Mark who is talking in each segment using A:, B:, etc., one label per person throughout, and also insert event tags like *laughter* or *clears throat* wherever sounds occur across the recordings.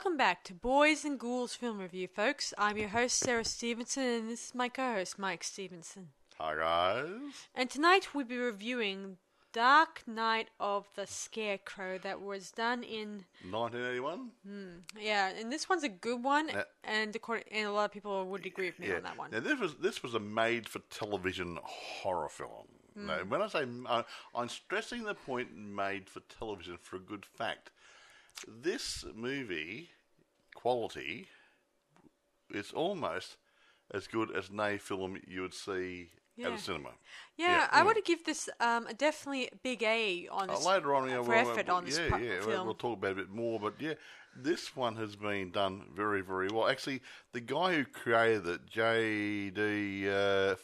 A: Welcome back to Boys and Ghouls Film Review, folks. I'm your host, Sarah Stevenson, and this is my co host, Mike Stevenson.
B: Hi guys.
A: And tonight we'll be reviewing Dark Night of the Scarecrow that was done in.
B: 1981.
A: Yeah, and this one's a good one,
B: Yeah.
A: and, according, and a lot of people would agree with me on that one.
B: Now this was this was a made-for-television horror film.
A: Hmm.
B: Now, when I say uh, I'm stressing the point made for television for a good fact. This movie quality is almost as good as an A film you would see at
A: Yeah.
B: a cinema.
A: Yeah,
B: Yeah,
A: I
B: mm.
A: to give this um, a definitely big A on
B: Uh,
A: this.
B: later on, yeah,
A: for
B: we'll,
A: effort
B: we'll-
A: on this
B: yeah, yeah, we'll-
A: film.
B: we'll talk about it a bit more. But yeah, this one has been done very, very well. Actually, the guy who created it, J.D. Uh,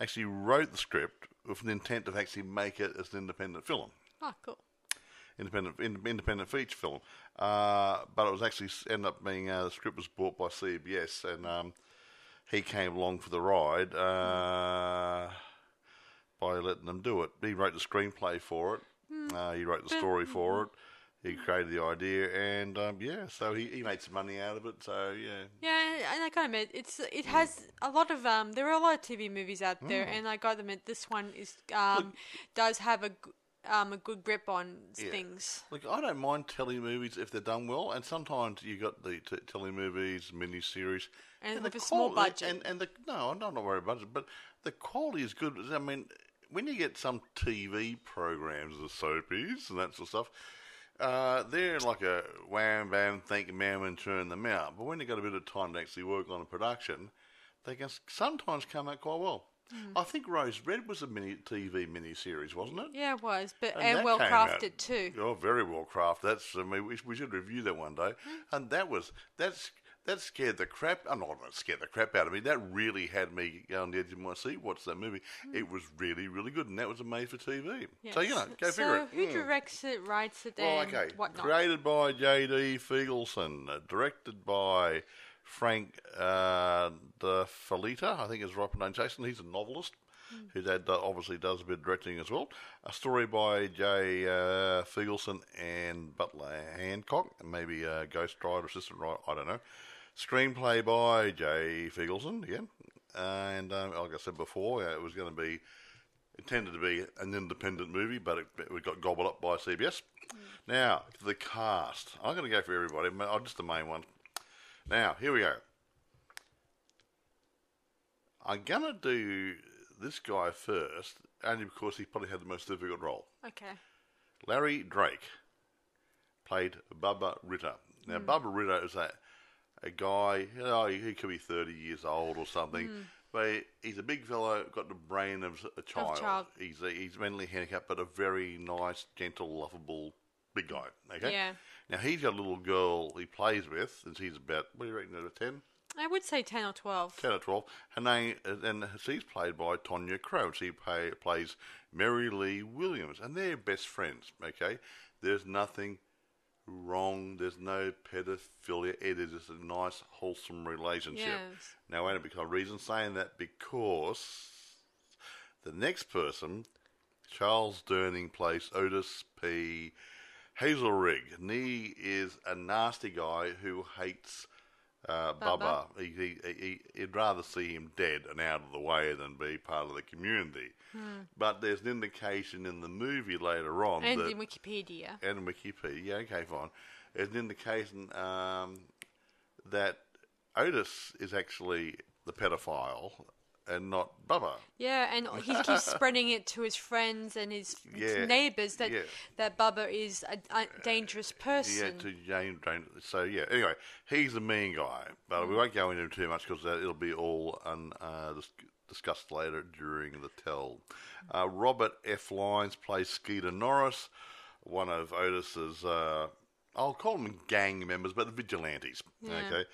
B: actually wrote the script with an intent to actually make it as an independent film,
A: Oh, cool.
B: Independent in, independent feature film. Uh, but it was actually ended up being uh, the script was bought by CBS, and um, he came along for the ride uh, by letting them do it. He wrote the screenplay for it. Uh, he wrote the story *laughs* for it. He created the idea, and um, yeah, so he, he made some money out of it. So yeah,
A: Yeah, and I gotta admit, it's it has a lot of um. There are a lot of TV movies out there,
B: Mm.
A: and I gotta admit, this one is um does have a um a good grip on
B: Yeah.
A: things.
B: Look, I don't mind telly movies if they're done well, and sometimes you got the t- telly movies, miniseries,
A: And
B: the
A: with a small
B: quality-
A: budget.
B: And, and the no, I'm not worried about budget, but the quality is good. I mean, when you get some TV programs, the soapies and that sort of stuff, uh, they're like a wham bam, thank you, ma'am, and turn them out. But when you got a bit of time to actually work on a production, they can sometimes come out quite well.
A: Hmm.
B: I think Rose Red was a mini TV miniseries, wasn't it?
A: Yeah, it was, but
B: And
A: and, well
B: came out-
A: crafted too.
B: Oh, very well crafted. That's I mean, we, we should review that one day. And that was that's that scared the crap. I'm not going to scare the crap out of me. That really had me on the edge of my seat. Watch that movie. It was really really good, and that was a made for TV. So you know, go
A: so
B: figure it.
A: who
B: Mm.
A: directs it, writes it,
B: Well,
A: and
B: okay.
A: whatnot?
B: Created by J.D. Feigelson, uh, directed by Frank uh, De Felitta, I think is the right pronunciation. He's a novelist who that uh, obviously does a bit of directing as well. A story by Jay Uh, and Butler Hancock, maybe uh, Ghost Rider, assistant writer, I don't know. Screenplay by Jay Feigelson again, and um, like I said before, uh, it was going to be intended to be an independent movie, but it, it got gobbled up by CBS. Now, the cast. I'm going to go for everybody, oh, just the main one. Now, here we go. I'm going to do this guy first, only because he probably had the most difficult role.
A: Okay.
B: Larry Drake played Bubba Ritter. Now, hmm. Bubba Ritter is a, a guy, you know, he, could be 30 years old or something, hmm. but he's a big fellow, got the brain of a child.
A: child.
B: He's, a, he's mentally handicapped, but a very nice, gentle, lovable big guy. Okay?
A: Yeah.
B: Now, he's got a little girl he plays with, and she's about, what do you reckon, about 10?
A: I would say ten or twelve.
B: 10 or 12. Her name, uh, and she's played by Tonya Crowe. She play, plays Mary Lee Williams, and they're best friends, okay? There's nothing wrong, there's no pedophilia. It is just a nice, wholesome relationship.
A: Yes.
B: Now, wait a minute, because reason saying that because the next person, Charles Durning, plays Otis P. Hazelrig, he is a nasty guy who hates uh, Bubba.
A: Bubba.
B: He, he, he, he'd rather see him dead and out of the way than be part of the community. But there's an indication in the movie later on
A: And
B: that
A: in Wikipedia.
B: and Wikipedia. Okay, fine. There's an indication um, that Otis is actually the pedophile and not Bubba.
A: Yeah, and *laughs* he keeps spreading it to his friends and his
B: Yeah,
A: neighbors that
B: yeah.
A: that Bubba is a, a dangerous person.
B: Yeah, to Jane. Jane so yeah. Anyway, he's the mean guy, but we won't go into him too much because it'll be all un, uh, discussed later during the tell. Uh, Robert F. Lyons plays Skeeter Norris, one of Otis's. Uh, I'll call them gang members, but the vigilantes.
A: Yeah.
B: Okay.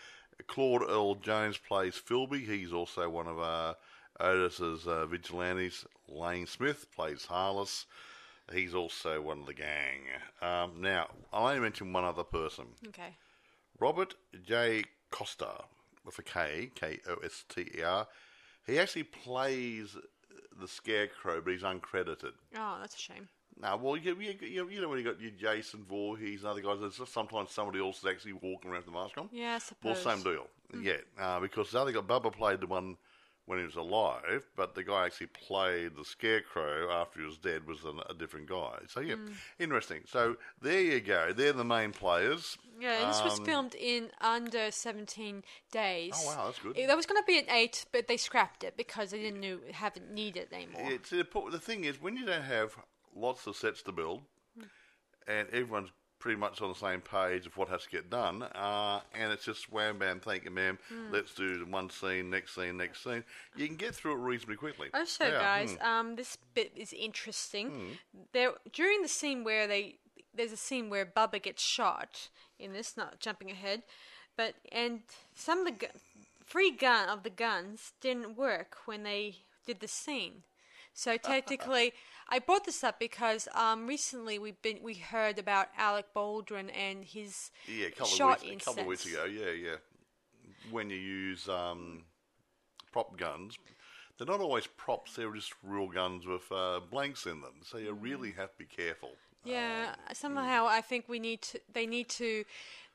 B: Claude Earl Jones plays Philby. He's also one of uh, Otis's uh, vigilantes. Lane Smith plays Harliss. He's also one of the gang. Um, now, I'll only mention one other person.
A: okay.
B: Robert J. Koster, with a K, K O S T E R. He actually plays the Scarecrow, but he's uncredited.
A: Oh, that's a shame.
B: No, well, you, you, you, know when you got your Jason Voorhees and other guys, there's just sometimes somebody else is actually walking around with the mask on.
A: Yeah, I
B: Well, same deal. Yeah, uh, because the other guy, Bubba played the one when he was alive, but the guy actually played the Scarecrow after he was dead was an, a different guy. So yeah, interesting. So there you go. They're the main players.
A: Yeah, and this was
B: Um,
A: filmed in under 17 days.
B: Oh, wow, that's good.
A: It- There was going to be an 8, but they scrapped it because they didn't know, have it needed anymore.
B: It's the thing is when you don't have lots of sets to build, and everyone's pretty much on the same page of what has to get done, uh, and it's just wham bam, thank you, ma'am. Let's do the one scene, next scene, next scene. You can get through it reasonably quickly.
A: Also,
B: Yeah,
A: guys,
B: hmm.
A: um, this bit is interesting. There, during the scene where they, there's a scene where Bubba gets shot. In this, not jumping ahead, but and some of the gu- free gun of the guns didn't work when they did the scene. So technically, I brought this up because um, recently we've been we heard about Alec Baldwin and his
B: Yeah, a couple
A: shot
B: of weeks, a couple of weeks ago. Yeah, yeah. When you use um, prop guns, they're not always props. They're just real guns with uh, blanks in them. So
A: Mm.
B: you really have to be careful.
A: Yeah,
B: Um,
A: somehow I think we need to. They need to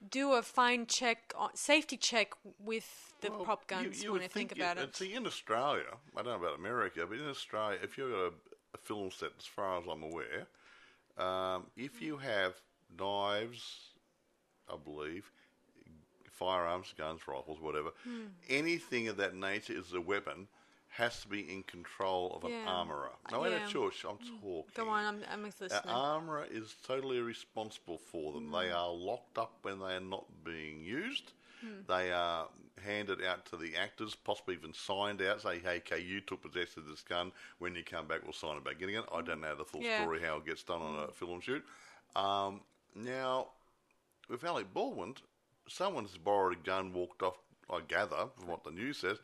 A: do a fine check, on, safety check with the
B: Well,
A: prop guns
B: you
A: when
B: would
A: I think
B: it-
A: about it.
B: See, in Australia, I don't know about America, but in Australia, if you've got a, a film set, as far as I'm aware, um, if you have knives, I believe, firearms, guns, rifles, whatever,
A: Hmm.
B: anything of that nature is a weapon, has to be in control of an
A: Yeah.
B: armourer. No, in
A: Yeah.
B: a church, I'm mm. talking.
A: Go on, I'm, I'm listening.
B: armourer is totally responsible for them. They mm. are locked up when they are not being used. Hmm. They are handed out to the actors, possibly even signed out, say, hey, okay, you took possession of this gun. When you come back, we'll sign it back in again. I hmm. don't know the full
A: Yeah.
B: story how it gets done on a hmm. film shoot. Um, now, with Alec Baldwin, someone's borrowed a gun, walked off, I gather, from what the news says,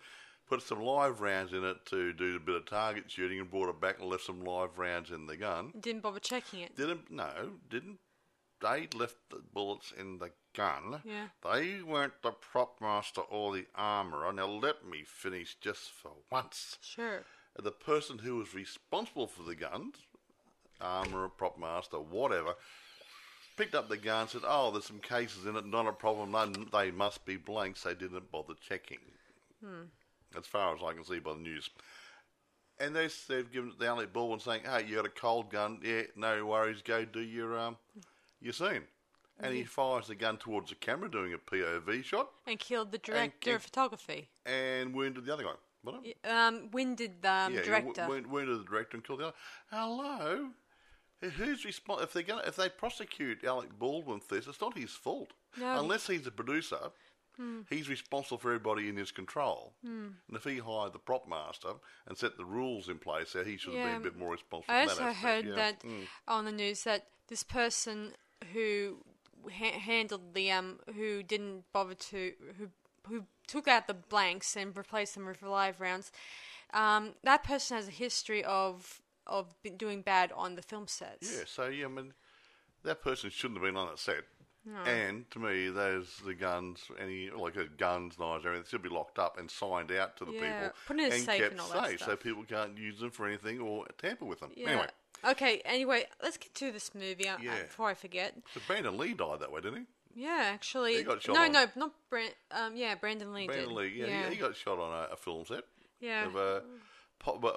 B: put some live rounds in it to do a bit of target shooting and brought it back and left some live rounds in the gun.
A: Didn't bother checking it.
B: Didn't no, didn't they left the bullets in the gun?
A: Yeah.
B: They weren't the prop master or the armourer. Now let me finish just for once.
A: Sure.
B: The person who was responsible for the guns, armourer, prop master, whatever, picked up the gun and said, "Oh, there's some cases in it. Not a problem. They, they must be blanks. They didn't bother checking." Hmm. As far as I can see by the news. And they, they've given the Alec Baldwin saying, "Hey, you got a cold gun? Yeah, no worries. Go do your um, your scene." And he fires the gun towards the camera, doing a POV shot,
A: And killed the director
B: and-
A: of photography.
B: and wounded the other guy. What?
A: Um, winded the um,
B: yeah,
A: director.
B: wound- wounded the director and killed the other. Hello, who's responsible? If they're gonna, if they prosecute Alec Baldwin for this, it's not his fault.
A: No.
B: Unless he's a producer, he's responsible for everybody in his control. And if he hired the prop master and set the rules in place, so he should have been a bit more responsible.
A: I also
B: that
A: heard
B: yeah.
A: that
B: Mm.
A: on the news that this person who ha- handled the um who didn't bother to who who took out the blanks and replaced them with live rounds, um, that person has a history of of doing bad on the film sets.
B: Yeah, so yeah, I mean, that person shouldn't have been on that set. And to me, those the guns, any like uh, guns, knives, everything should be locked up and signed out to the
A: Yeah,
B: people
A: put in a
B: and
A: safe
B: kept
A: and all that
B: safe, so people can't use them for anything or tamper with them.
A: Yeah.
B: Anyway,
A: Okay. Anyway, let's get to this movie uh,
B: Yeah.
A: before I forget.
B: so Brandon Lee died that way, didn't he?
A: Yeah, actually.
B: He got shot
A: no,
B: on-
A: no, not Brand. Um, yeah, Brandon Lee
B: Brandon
A: did.
B: Lee, yeah, He, he got shot on a, a film set.
A: Yeah.
B: Of, uh,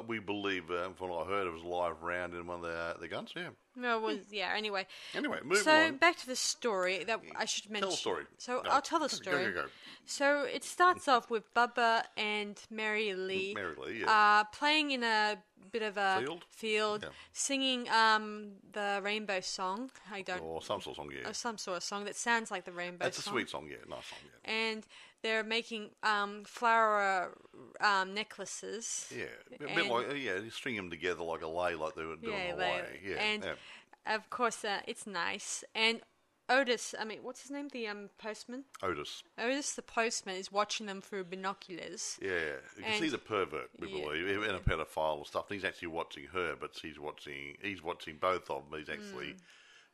B: we believe, uh, from what I heard, it was a live round in one of the, uh, the guns. Yeah.
A: No, it was yeah. Anyway,
B: Anyway, moving on.
A: so
B: on.
A: back to the story that I should mention.
B: Tell the story.
A: So
B: No,
A: I'll tell the story. *laughs*
B: Go, go, go.
A: So it starts off with Bubba and Mary Lee,
B: Mary Lee, yeah.
A: uh, playing in a bit of a
B: Field?
A: field,
B: Yeah.
A: singing um, the Rainbow Song. I don't,
B: or some sort of song, yeah.
A: or some sort of song that sounds like the Rainbow
B: It's a sweet song, yeah. Nice song, yeah.
A: And they're making um, flower um, necklaces.
B: Yeah, a bit
A: And-
B: like yeah, you string them together like a lay, like they were doing
A: Yeah, they-
B: Hawaii. Yeah,
A: and
B: yeah.
A: of course uh, it's nice. And Otis, I mean, what's his name? The um, postman.
B: Otis.
A: Otis, the postman, is watching them through binoculars.
B: Yeah, you can
A: And-
B: see the pervert, we
A: Yeah.
B: believe, in a pedophile and stuff. He's actually watching her, but he's watching he's watching both of them. He's actually,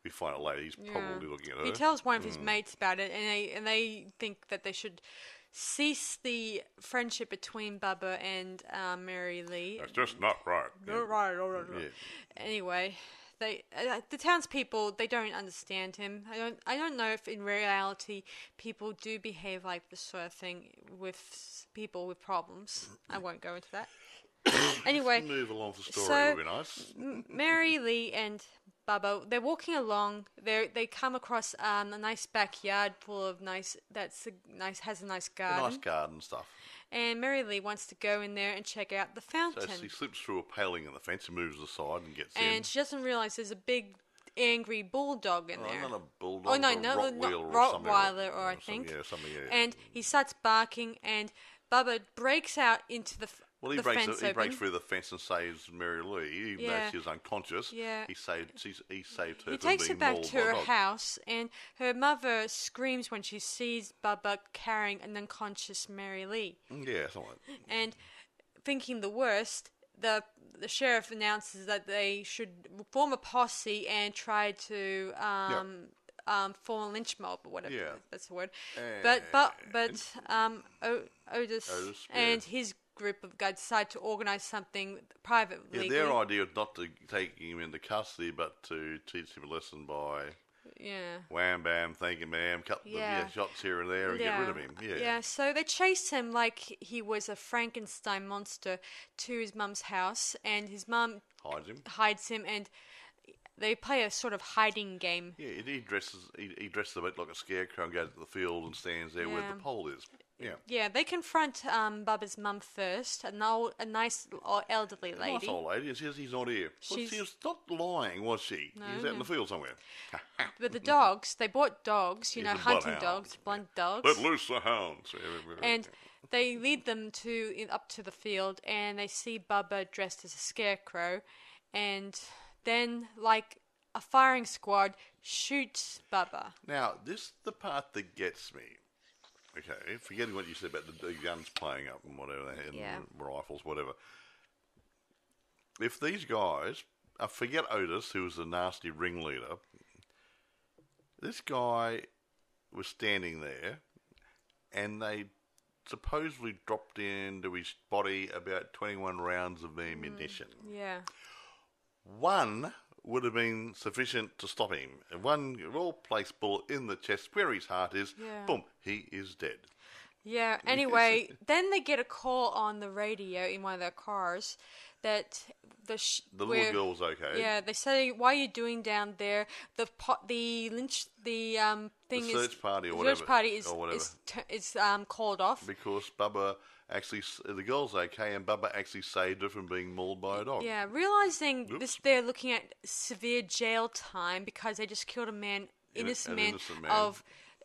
B: we find out later, he's probably looking at her.
A: He tells one of his mates about it, and they and they think that they should cease the friendship between Bubba and um, Mary Lee.
B: That's just not right.
A: All right, all right, all right.
B: Yeah.
A: Anyway, they uh, the townspeople they don't understand him. I don't I don't know if in reality people do behave like this sort of thing with people with problems. I won't go into that. *coughs* anyway,
B: Move along the story
A: so-
B: would be nice.
A: Mary Lee and Bubba, they're walking along. They they come across um, a nice backyard full of nice. That's a nice has a nice
B: A
A: garden.
B: nice garden stuff.
A: And Mary Lee wants to go in there and check out the fountain.
B: So she slips through a paling in the fence and moves aside and gets
A: and
B: in.
A: And she doesn't realize there's a big angry bulldog in
B: Oh,
A: there.
B: not a bulldog,
A: Oh no,
B: a
A: no,
B: Rottweiler
A: not
B: or
A: Rottweiler, or I
B: some-
A: think.
B: Yeah, something. Yeah.
A: And he starts barking, and Bubba breaks out into the
B: well, he
A: the
B: breaks
A: fence
B: he breaks through the fence and saves Mary Lee, even
A: Yeah.
B: though she was unconscious.
A: Yeah.
B: he saved. She's, he saved her
A: He
B: from
A: takes her
B: being
A: back to
B: a
A: her house, and her mother screams when she sees Bubba carrying an unconscious Mary Lee.
B: Yeah, something. Like that.
A: And thinking the worst, the the sheriff announces that they should form a posse and try to um, um, form a lynch mob or whatever
B: Yeah.
A: that's the word. But but but um, o- Otis,
B: Otis,
A: and
B: yeah.
A: his group of guys decide to organize something privately.
B: Yeah, their idea was not to take him into custody, but to teach him a lesson by
A: yeah.
B: wham bam, thank you, ma'am, cut the
A: Yeah.
B: yeah, shots here and there and get rid of him. Yeah.
A: Yeah, so they chased him like he was a Frankenstein monster to his mum's house, and his mum
B: hides him.
A: hides him, and they play a sort of hiding game.
B: Yeah, he- dresses he, he dresses a bit like a scarecrow and goes to the field and stands there where the pole is. Yeah.
A: Yeah, they confront um, Bubba's mum first, an old, a nice o- elderly
B: Nice
A: lady.
B: old lady, and says he's not here. Well,
A: She's-
B: she was not lying, was she?
A: No,
B: he was out in
A: no.
B: the field somewhere. *laughs*
A: But the dogs, they bought dogs, you
B: He's
A: know,
B: a
A: hunting
B: bloodhound.
A: dogs, blunt dogs.
B: Let loose the hounds.
A: and they lead them to in, up to the field, and they see Bubba dressed as a scarecrow, and then like a firing squad shoots Bubba.
B: Now, this is the part that gets me. Okay, forgetting what you said about the, the guns playing up and whatever, and
A: Yeah.
B: rifles, whatever. If these guys, I forget Otis, who was the nasty ringleader. This guy was standing there, and they supposedly dropped into his body about twenty-one rounds of mm, ammunition.
A: Yeah.
B: One would have been sufficient to stop him. One well placed bullet in the chest where his heart is,
A: Yeah.
B: boom, he is dead.
A: Yeah. *laughs* Anyway, then they get a call on the radio in one of their cars that the sh-
B: The
A: where-
B: little girl's okay.
A: Yeah, they say, "Why are you doing down there?" The pot, the lynch, the um thing is
B: search party or
A: the
B: whatever-
A: Search party is
B: or whatever.
A: is, t- is um called off.
B: Because Bubba actually, the girl's okay, and Bubba actually saved her from being mauled by a dog.
A: Yeah, realizing
B: Oops.
A: this, they're looking at severe jail time because they just killed a man, innocent,
B: an
A: man,
B: innocent man.
A: of,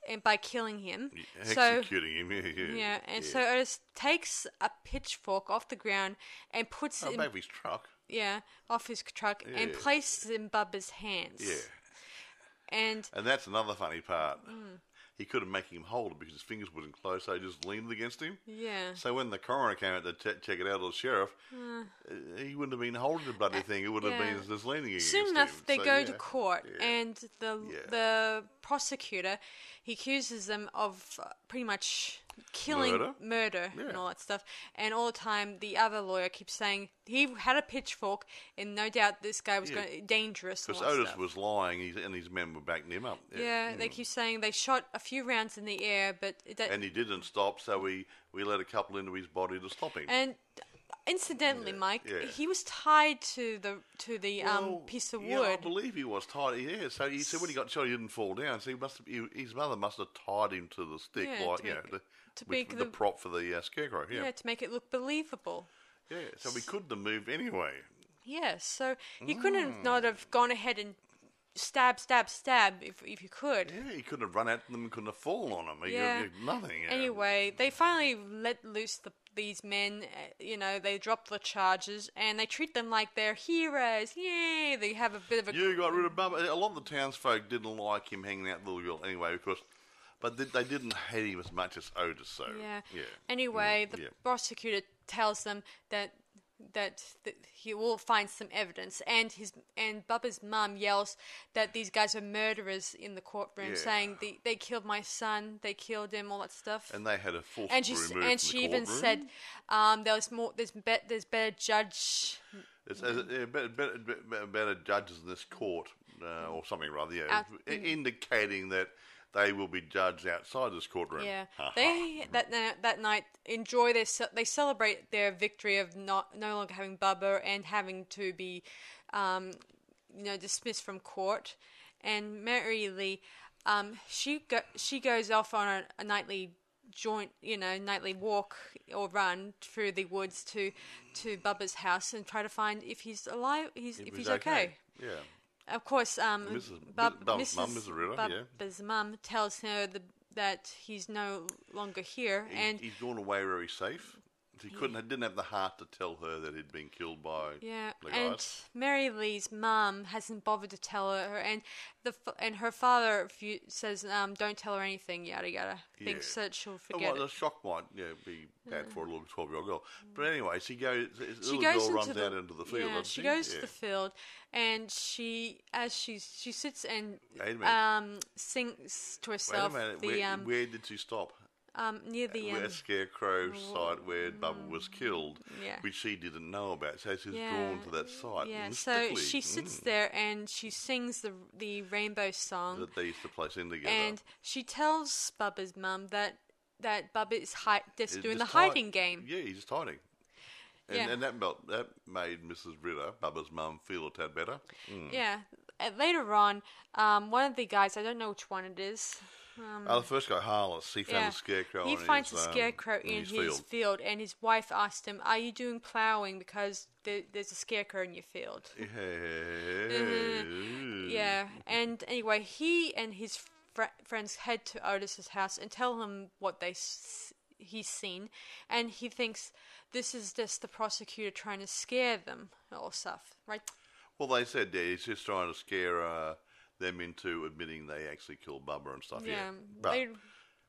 A: and by killing him. So
B: Executing him. *laughs* Yeah, yeah.
A: yeah, and so Otis takes a pitchfork off the ground and puts
B: Oh,
A: it, in,
B: baby's truck.
A: yeah, off his truck and places it in Bubba's hands.
B: Yeah.
A: and
B: And that's another funny part.
A: Mm.
B: He couldn't make him hold it because his fingers wouldn't close, so he just leaned against him.
A: yeah,
B: So when the coroner came out to che- check it out, or the sheriff, uh, he wouldn't have been holding the bloody thing. It would have
A: Uh,
B: been just leaning against him.
A: Soon enough,
B: him.
A: they
B: So,
A: go
B: yeah.
A: to court,
B: Yeah.
A: and the
B: Yeah.
A: the prosecutor he accuses them of uh, pretty much killing
B: Murder?
A: murder
B: Yeah.
A: and all that stuff. And all the time, the other lawyer keeps saying he had a pitchfork, and no doubt this guy was
B: Yeah.
A: going dangerous.
B: Because Otis
A: stuff.
B: was lying, and his men were backing him up.
A: Yeah, they keep saying they shot a few rounds in the air, but that,
B: And he didn't stop, so we, we let a couple into his body to stop him.
A: and incidentally, Mike,
B: yeah.
A: he was tied to the to the um piece of
B: yeah, I
A: wood.
B: believe he was tied. Yeah, so he said when he got shot, he didn't fall down. So he must have, he, his mother must have tied him to the stick,
A: Yeah,
B: like you know,
A: to
B: with
A: make
B: the,
A: the-
B: prop for the uh, scarecrow. Yeah.
A: yeah, to make it look believable.
B: yeah, So we couldn't have moved anyway.
A: Yeah, so you couldn't
B: Mm.
A: have not have gone ahead and stab, stab, stab if if you could.
B: Yeah, he couldn't have run at them. Couldn't have fallen on them. He
A: Yeah.
B: could, nothing. yeah.
A: Anyway, they finally let loose the, these men. uh, You know, they drop the charges and they treat them like they're heroes. Yay! They have a bit of a
B: You got rid of Bubba. A lot of the townsfolk didn't like him hanging out with the little girl anyway, because, but they, they didn't hate him as much as Otis. So
A: yeah.
B: yeah.
A: Anyway,
B: Mm,
A: the
B: yeah.
A: prosecutor tells them that that, that he will find some evidence, and his and Bubba's mum yells that these guys are murderers in the courtroom,
B: Yeah.
A: saying they they killed my son, they killed him, all that stuff.
B: And they had a full
A: And she and she even said, um, "There was more. There's be, there's better judge
B: It's, it's, yeah, better, better, better, better judges in this court, uh, or something rather, yeah,
A: Out-
B: indicating that they will be judged outside this courtroom.
A: Yeah, they that that night enjoy their they celebrate their victory of not no longer having Bubba and having to be, um, you know, dismissed from court. And Mary Lee, um, she go- she goes off on a, a nightly joint, you know, nightly walk or run through the woods to to Bubba's house and try to find if he's alive, he's, if,
B: It
A: he's
B: was
A: okay.
B: Yeah.
A: Of course, um,
B: Mrs.
A: Bub, Mrs.
B: mum, Mrs. Ritter, yeah.
A: Bubba's mum tells her the, that he's no longer here,
B: He,
A: and
B: he's gone away where he's safe. He couldn't, didn't have the heart to tell her that he'd been killed by
A: yeah, and
B: guys.
A: Mary Lee's mum hasn't bothered to tell her, and the and her father says, um, "Don't tell her anything." Yada yada. Thinks that she'll
B: Oh,
A: forget
B: well, the shock might yeah, be bad for a little twelve-year-old girl. But anyway, she goes. The
A: she
B: little
A: goes
B: girl runs
A: the
B: out into the field.
A: yeah,
B: doesn't
A: she goes
B: yeah.
A: to the field, and she as she's she sits and
B: Wait a minute.
A: um sings to herself
B: Wait a minute.
A: the
B: where,
A: um
B: where did she stop?
A: Um near the
B: where
A: um
B: Scarecrow site where Bubba was killed,
A: Yeah.
B: which she didn't know about. So she's
A: Yeah.
B: drawn to that site.
A: Yeah, so she sits
B: Mm.
A: there and she sings the the rainbow song,
B: that they used to play in together.
A: and she tells Bubba's mum that that Bubba is hi- just
B: It's
A: doing the
B: just hide-
A: hiding game.
B: Yeah, he's just hiding. And,
A: Yeah.
B: and that melt, that made Mrs. Ritter, Bubba's mum, feel a tad better. Mm.
A: Yeah. Uh, later on, um, one of the guys, I don't know which one it is.
B: Oh, the first guy, Harliss, he found
A: Um, Yeah,
B: the scarecrow.
A: he
B: in
A: finds
B: his,
A: the
B: um,
A: scarecrow in,
B: his,
A: his,
B: field.
A: field. and his wife asked him, "Are you doing plowing because there, there's a scarecrow in your field?"
B: Yeah.
A: Yeah, and anyway, he and his fr- friends head to Otis's house and tell him what they s- he's seen, and he thinks this is just the prosecutor trying to scare them or stuff, right?
B: Well, they said yeah, he's just trying to scare uh, them into admitting they actually killed Bubba and stuff. Yeah, but
A: Later,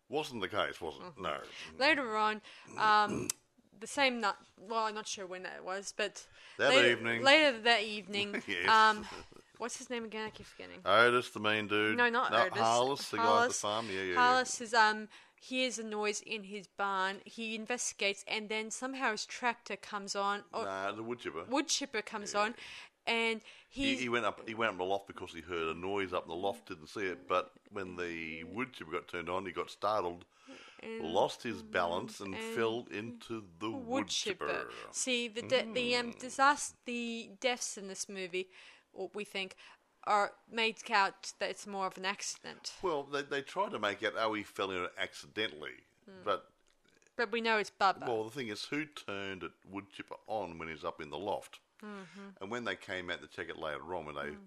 B: wasn't the case, was it? No.
A: later on, um, the same night. Well, I'm not sure when that was, but
B: That
A: later,
B: evening.
A: Later that evening. *laughs*
B: Yes.
A: Um, what's his name again? I keep forgetting.
B: Otis, the main dude.
A: No, not Otis.
B: Harliss, the guy at the farm. Yeah, yeah.
A: Harliss is um hears a noise in his barn. He investigates, and then somehow his tractor comes on, or
B: Nah, the wood chipper.
A: wood chipper comes on, and
B: He, he went up. He went up the loft because he heard a noise up the loft. Didn't see it, but when the wood chipper got turned on, he got startled, lost his balance, and, fell into the wood,
A: wood chipper.
B: chipper.
A: See the de- the
B: Mm.
A: um disaster, the deaths in this movie, what we think, are made out that it's more of an accident,
B: Well, they they tried to make it. Oh, he fell in it accidentally,
A: Hmm.
B: but
A: but we know it's Bubba.
B: well, the thing is, who turned wood chipper on when he's up in the loft?
A: Mm-hmm.
B: And when they came out to check it later on, when they
A: Mm.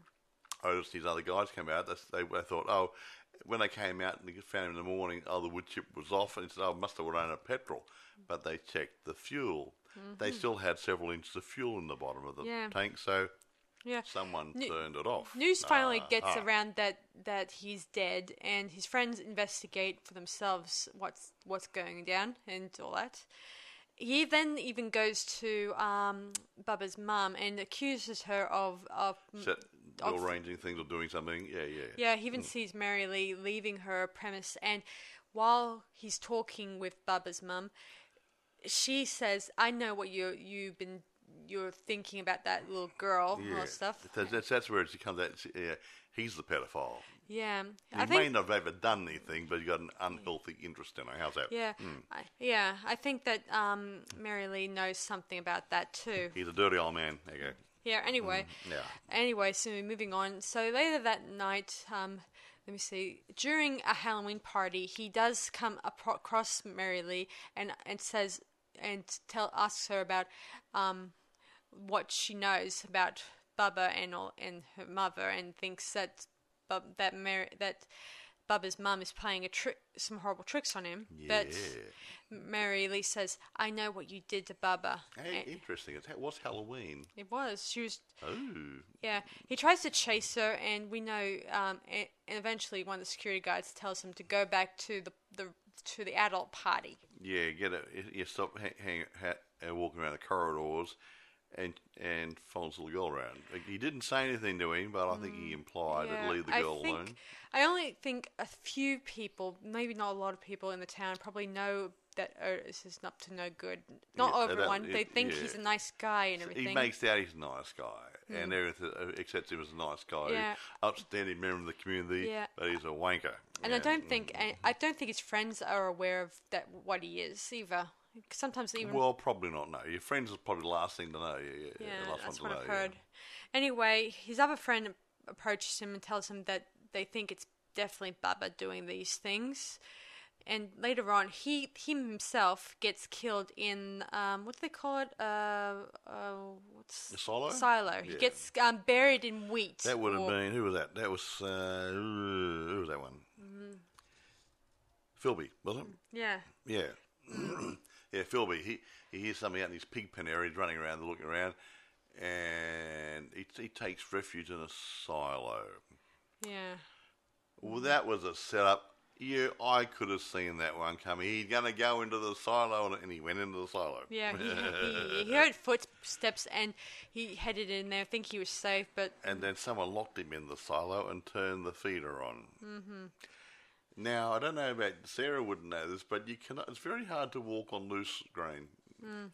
B: Otis and these other guys came out, they, they thought, oh, when they came out and they found him in the morning, oh, the wood chip was off, and he said, oh, must have run out of petrol. But they checked the fuel. They still had several inches of fuel in the bottom of the
A: Mm-hmm. Yeah.
B: tank, so
A: yeah.
B: someone
A: New-
B: turned it off.
A: News finally
B: Ah,
A: gets
B: ah.
A: around that that he's dead, and his friends investigate for themselves what's what's going down and all that. He then even goes to um, Bubba's mum and accuses her of of of-
B: arranging things or doing something. Yeah, yeah.
A: yeah. He even sees Mary Lee leaving her premise, and while he's talking with Bubba's mum, she says, "I know what you you've been." You're thinking about that little girl
B: Yeah.
A: or stuff.
B: That's, that's, that's where it comes out. Yeah, he's the pedophile.
A: Yeah,
B: He
A: I
B: may
A: think
B: not have ever done anything, but he got an unhealthy interest in her. How's that?
A: Yeah, I, yeah. I think that um, Mary Lee knows something about that too.
B: He's a dirty old man. There you go.
A: Yeah. Anyway.
B: Yeah.
A: Anyway, so we're moving on. So later that night, um, let me see. During a Halloween party, he does come across Mary Lee and and says and tell asks her about um, what she knows about Bubba and all, and her mother, and thinks that Bub, that Mary that Bubba's mum is playing a trick, some horrible tricks on him. But Mary Lee says, "I know what you did to Bubba."
B: Hey,
A: And
B: interesting. It was Halloween.
A: it was. She was
B: Oh.
A: yeah, he tries to chase her, and we know, um, and, and eventually one of the security guards tells him to go back to the, the to the adult party.
B: Yeah, get it. You stop hang, hang, ha, uh, walking around the corridors and and follows the little girl around. Like, He didn't say anything to him, but I think he implied that leave the
A: I
B: girl
A: think,
B: alone.
A: I only think a few people, maybe not a lot of people in the town, probably know that Otis is up to no good. Not
B: Yeah, they
A: everyone. They
B: it-
A: think he's a nice guy and everything.
B: He makes out he's a nice guy, and everything uh, accepts him as a nice guy,
A: Yeah.
B: upstanding member of the community,
A: Yeah.
B: but he's a wanker.
A: and I don't think I, I don't think his friends are aware of that what he is either. Sometimes even
B: Well, probably not. No, your friends is probably the last thing to know. Yeah, yeah,
A: Yeah,
B: last
A: that's
B: one
A: what
B: to
A: I've
B: know, yeah.
A: heard. Anyway, his other friend approaches him and tells him that they think it's definitely Bubba doing these things. And later on, he him himself gets killed in um, what do they call it? Uh, uh, what's
B: A silo?
A: Silo. He gets um, buried in wheat.
B: That would have
A: or-
B: been who was that? That was uh, who was that one?
A: Mm-hmm.
B: Philby, was it?
A: Yeah.
B: Yeah, *clears throat* yeah. Philby. He he hears something out in his pig pen area. He's running around, looking around, and he he takes refuge in a silo.
A: Yeah.
B: Well, that was a setup. Yeah, I could have seen that one coming. He's going to go into the silo, and he went into the silo.
A: Yeah, he, he, he *laughs* heard footsteps and he headed in there, think he was safe, but
B: and then someone locked him in the silo and turned the feeder on. Mm-hmm. Now I don't know about Sarah wouldn't know this, but you cannot. It's very hard to walk on loose grain. Hmm.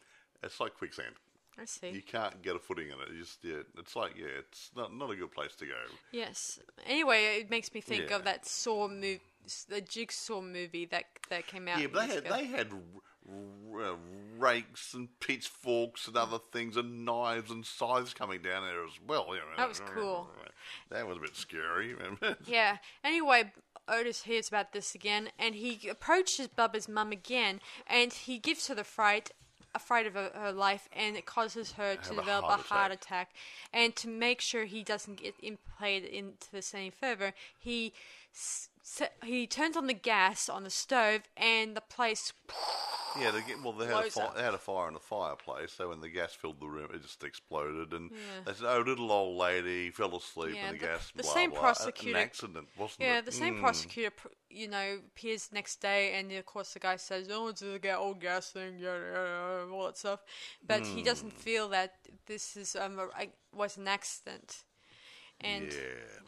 B: It's like quicksand.
A: I see.
B: You can't get a footing in it. You just yeah, it's like yeah, it's not not a good place to go.
A: Yes. Anyway, it makes me think
B: Yeah.
A: of that Saw movie, the Jigsaw movie that that came out.
B: Yeah, but they had
A: ago.
B: they had r- r- uh, rakes and pitchforks and other things and knives and scythes coming down there as well. you know.
A: That was cool.
B: That was a bit scary. *laughs*
A: Yeah. Anyway, Otis hears about this again, and he approaches Bubba's mum again, and he gives her the fright, a fright of her, her life, and it causes her to
B: Have a
A: develop
B: heart
A: a heart attack. And to make sure he doesn't get implicated into this any further, he s- s- he turns on the gas on the stove, and the place.
B: Yeah, they get, well, they had, a fi- they had a fire in the fireplace, so when the gas filled the room, it just exploded. And
A: Yeah.
B: they said, "Oh, little old lady fell asleep
A: Yeah,
B: in the,
A: the-
B: gas."
A: the
B: blah,
A: same
B: blah.
A: prosecutor-
B: An accident, wasn't
A: Yeah,
B: it?
A: the same
B: Mm.
A: prosecutor, pr- you know, appears next day, and of course the guy says, "Oh, it's ga- old gas thing, yeah, yeah, yeah," all that stuff," but he doesn't
B: Hmm.
A: feel that this is um a, I- was an accident. And
B: yeah,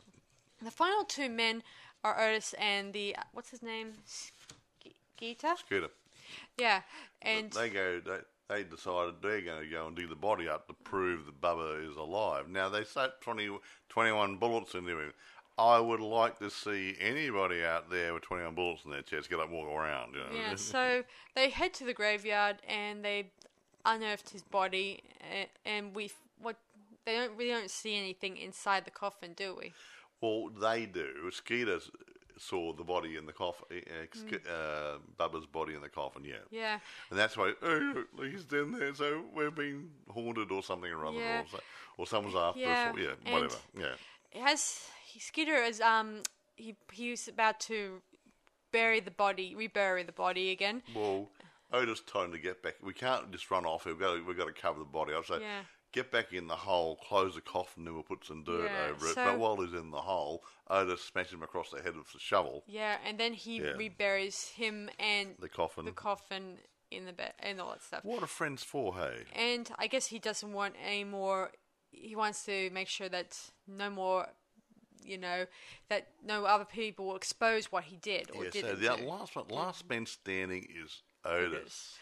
A: the final two men are Otis and the what's his name, G- Gita.
B: Scooter.
A: Yeah, and
B: they go. They, they decided they're going to go and dig the body up to prove that Bubba is alive. Now they set 20, 21 bullets in him. I would like to see anybody out there with twenty one bullets in their chest get up and walk around. You know?
A: Yeah, so they head to the graveyard and they unearthed his body, and, and we what they don't we don't see anything inside the coffin, do we?
B: Well, they do. Skeeter saw the body in the coffin, uh, Ske- uh, Bubba's body in the coffin, yeah.
A: Yeah,
B: And that's why, oh, he's in there, so we've been haunted or something or other,
A: Yeah.
B: or, so, or someone's after
A: Yeah,
B: us, or, yeah,
A: and-
B: whatever, yeah.
A: it has he, Skeeter is um he he was about to bury the body, rebury the body again.
B: Well, Otis told him to get back. We can't just run off. We've got to, we've got to cover the body up. So
A: Yeah.
B: Get back in the hole, close the coffin, then we'll put some dirt
A: Yeah,
B: over it.
A: so-
B: but while he's in the hole, Otis smashes him across the head with the shovel,
A: Yeah, and then he
B: Yeah.
A: reburies him and
B: the coffin.
A: the coffin in the bed and all that stuff.
B: what are friends for, hey?
A: And I guess he doesn't want any more. He wants to make sure that no more, you know, that no other people will expose what he did or
B: Yeah, so
A: didn't
B: the
A: do.
B: last one, last man standing is Otis,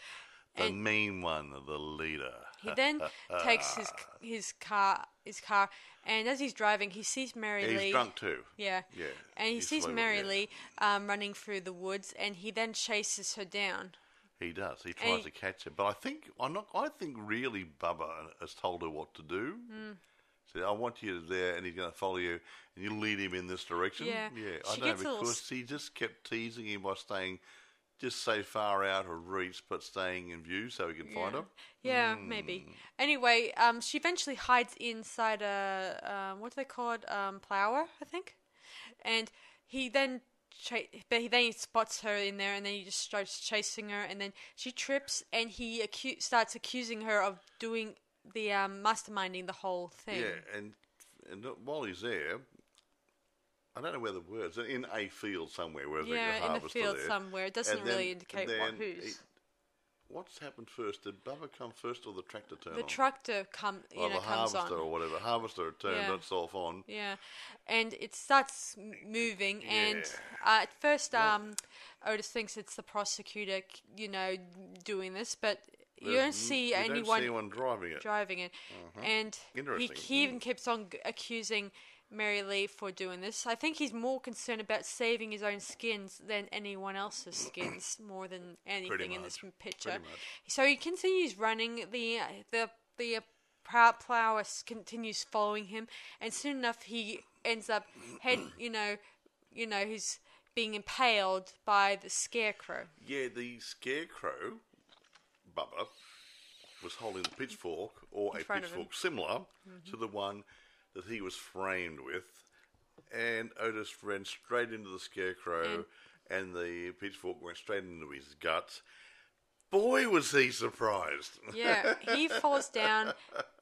B: the
A: And-
B: mean one, the leader.
A: He then takes his *laughs* his car his car, and as he's driving, he sees Mary
B: He's
A: Lee.
B: drunk too.
A: Yeah.
B: Yeah,
A: And he
B: he's
A: sees Mary
B: yeah.
A: Lee um, running through the woods, and he then chases her down.
B: He does. He tries
A: he-
B: to catch her, but I think I'm not. I think really Bubba has told her what to do.
A: Hmm.
B: So I want you there, and he's going to follow you, and you lead him in this direction.
A: Yeah.
B: yeah. I
A: She
B: know
A: gets a little
B: because
A: s-
B: he just kept teasing him by staying just so far out of reach, but staying in view so we can find her.
A: Yeah, maybe. Anyway, um, she eventually hides inside a um, what do they call it? Um, plower, I think. And he then, cha- but he then spots her in there, and then he just starts chasing her, and then she trips, and he acu- starts accusing her of doing the um, masterminding the whole thing.
B: Yeah, and and while he's there, I don't know where the words in a field somewhere where
A: Yeah,
B: the
A: in the
B: harvester
A: field
B: there.
A: somewhere. It doesn't
B: And then-
A: really indicate what who's.
B: he- what's happened first? Did Bubba come first or the tractor turn
A: The
B: on?
A: tractor come, you
B: or
A: know,
B: the
A: comes
B: harvester
A: on.
B: or whatever. Harvester turned
A: Yeah.
B: itself on.
A: Yeah, and it starts moving, and
B: Yeah.
A: uh, at first, um, Otis thinks it's the prosecutor, you know, doing this, but you don't see
B: you
A: anyone
B: Don't see anyone driving it.
A: driving it, and he, he even keeps on g- accusing Mary Lee for doing this. I think he's more concerned about saving his own skins than anyone else's *coughs* skins, more than anything in this picture. So he continues running. The the the prow- plower continues following him, and soon enough he ends up head. *coughs* You know, you know he's being impaled by the scarecrow.
B: Yeah, the scarecrow, Bubba, was holding the pitchfork or a
A: him. Mm-hmm.
B: pitchfork similar to the one that he was framed with, and Otis ran straight into the scarecrow, and, the pitchfork went straight into his guts. Boy, was he surprised!
A: Yeah, he *laughs* falls down,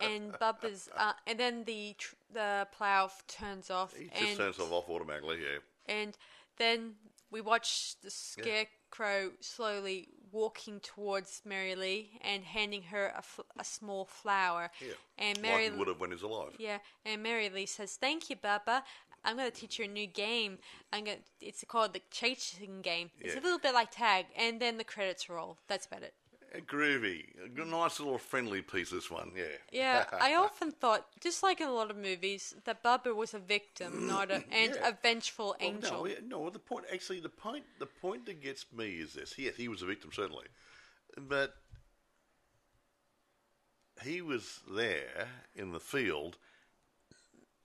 A: and Bubba's, uh, and then the tr- the plow f- turns off,
B: He just
A: and
B: turns off automatically. Yeah,
A: and then we watch the scarecrow slowly walking towards Mary Lee and handing her a, f- a small flower.
B: yeah.
A: And Mary,
B: like he would have when he was alive.
A: yeah, and Mary Lee says, "Thank you, Bubba. I'm going to teach you a new game. I'm going. It's called the chasing game. It's a little bit like tag." And then the credits roll. That's about it.
B: Groovy, a nice little friendly piece. This one, yeah.
A: Yeah, I *laughs* often thought, just like in a lot of movies, that Bubba was a victim, mm, not a and
B: Yeah.
A: a vengeful oh,
B: Well,
A: angel.
B: No, no. The point, actually, the point, the point that gets me is this: yes, he was a victim, certainly, but he was there in the field,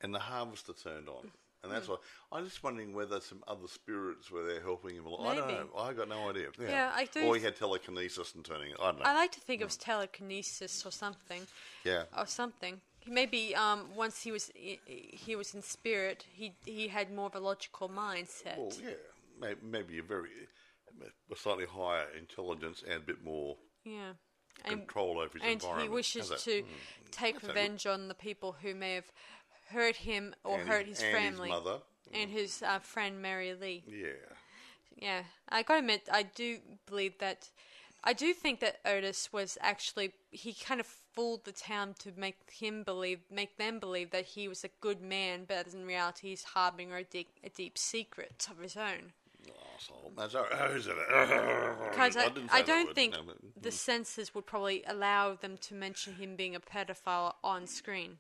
B: and the harvester turned on, and that's why I'm just wondering whether some other spirits were there helping him. I don't know. I got no idea. Yeah,
A: Yeah, I do
B: Or he had telekinesis and turning. I don't know.
A: I like to think it was telekinesis or something,
B: yeah.
A: or something. Maybe um, once he was i- he was in spirit, he he had more of a logical mindset.
B: Well, yeah. Maybe, maybe a very, a slightly higher intelligence and a bit more
A: yeah, and
B: control over his
A: and
B: environment.
A: he wishes?
B: Hmm.
A: to take
B: That's
A: revenge on the people who may have hurt him or
B: And
A: hurt
B: his-
A: his,
B: and his
A: family
B: mother.
A: and his uh, friend Mary Lee.
B: Yeah.
A: Yeah, I gotta admit, I do believe that. I do think that Otis was actually he kind of fooled the town to make him believe, make them believe that he was a good man, but in reality, he's harboring a deep, a deep secret of his own.
B: Asshole. That's all right. Who's it?
A: Because I,
B: didn't
A: I, don't think
B: No, but-
A: the censors would probably allow them to mention him being a pedophile on screen.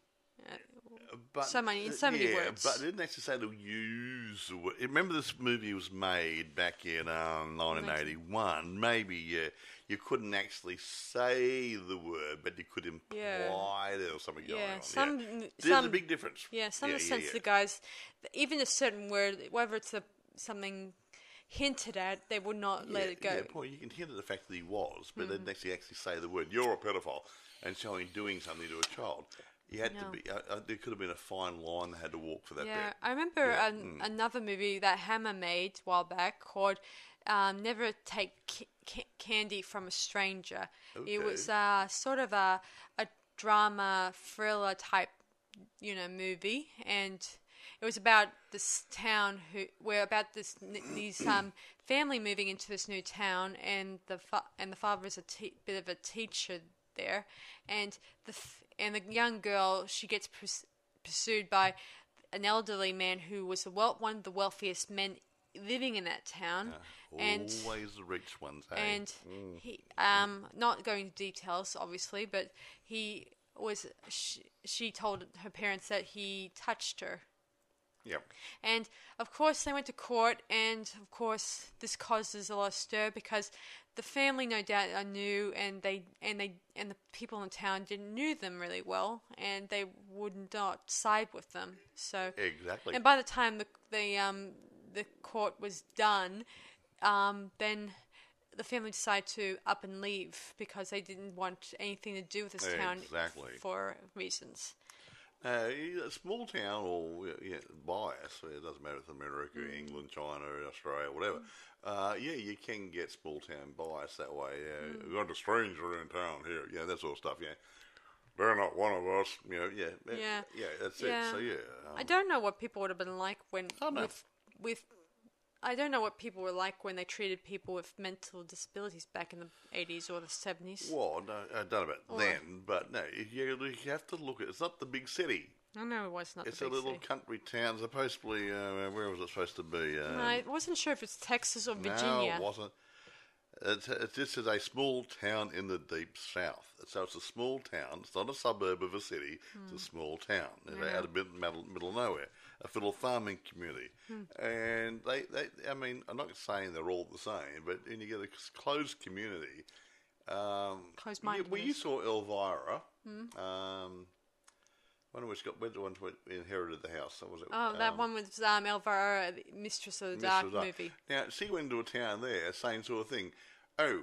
B: But,
A: so many- in so many
B: yeah,
A: words.
B: But it didn't actually say to use the word. Remember, this movie was made back in um, 1981. Maybe yeah, you couldn't actually say the word, but you could imply
A: Yeah.
B: there was something going
A: Yeah,
B: on.
A: some-
B: yeah. There's
A: some-
B: a big difference.
A: Yeah, some
B: yeah,
A: of the
B: yeah,
A: sensitive guys, even a certain word, whether it's a, something hinted at, they would not let it go.
B: Yeah, Paul, you can hint at the fact that he was, but they didn't actually actually say the word. You're a pedophile, and showing doing something to a child. You had to be. Uh, uh, there could have been a fine line they had to walk for that
A: Yeah,
B: bit.
A: I remember
B: Yeah,
A: an, another movie that Hammer made a while back called um, "Never Take ca- ca- Candy from a Stranger." It was uh, sort of a a drama thriller type, you know, movie, and it was about this town who, where about this these um family moving into this new town, and the fa- and the father is a te- bit of a teacher there, and the f- and the young girl she gets purs- pursued by an elderly man who was wel- one of the wealthiest men living in that town, and
B: Always the rich ones. eh?
A: and he um not going into details obviously, but he was she, she told her parents that he touched her
B: Yep.
A: and of course, they went to court, and of course, this causes a lot of stir because the family, no doubt, are new, and they and they and the people in the town didn't knew them really well, and they would not side with them. So,
B: Exactly.
A: and by the time the the um the court was done, um then the family decided to up and leave because they didn't want anything to do with this town
B: Exactly.
A: for reasons.
B: Uh, a small town or yeah, bias, it doesn't matter if it's America, England, China, Australia, whatever. Uh, yeah, you can get small town bias that way. Yeah, we've got a stranger in town here. Yeah, that sort of stuff. Yeah, they're not one of us. You know, yeah,
A: Yeah.
B: yeah, that's
A: Yeah.
B: it. So yeah,
A: I
B: um,
A: don't know what people would have been like when
B: I
A: with with I don't know what people were like when they treated people with mental disabilities back in the 80s or the 70s.
B: Well, no, I don't know about then, but no, you, you have to look at it's not the big city.
A: I know it was not
B: It's
A: the
B: a
A: big
B: little
A: city.
B: country town, supposedly. Uh, where was it supposed to be? Um,
A: I wasn't sure if it's Texas or
B: No,
A: Virginia.
B: it wasn't. It's, it's, this is a small town in the deep south. So it's a small town. It's not a suburb of a city. It's a small town It's out of mid, middle, middle of nowhere. A little farming community. And they, they, I mean, I'm not saying they're all the same, but when you get a closed community, um,
A: Closed-mindedness.
B: Well, you saw Elvira. Um, I wonder which got which one inherited the house. That was it?
A: Oh, that
B: um,
A: one was um, Elvira, the Mistress of the
B: Mr.
A: Dark
B: Dark.
A: movie.
B: Now, she went into a town there, same sort of thing. Oh,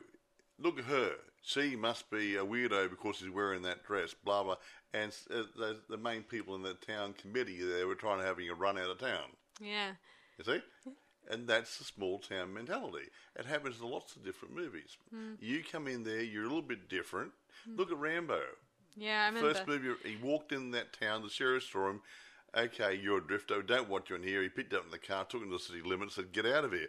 B: look at her. She must be a weirdo because she's wearing that dress, blah, blah. And uh, the, the main people in the town committee there were trying to having a run out of town.
A: Yeah.
B: You see? And that's the small town mentality. It happens in lots of different movies.
A: Hmm.
B: You come in there, you're a little bit different. Look at Rambo.
A: Yeah, I remember.
B: First movie, he walked in that town, the sheriff saw him. Okay, you're a drifter. Don't want you in here. He picked up in the car, took him to the city limits, said, "Get out of here."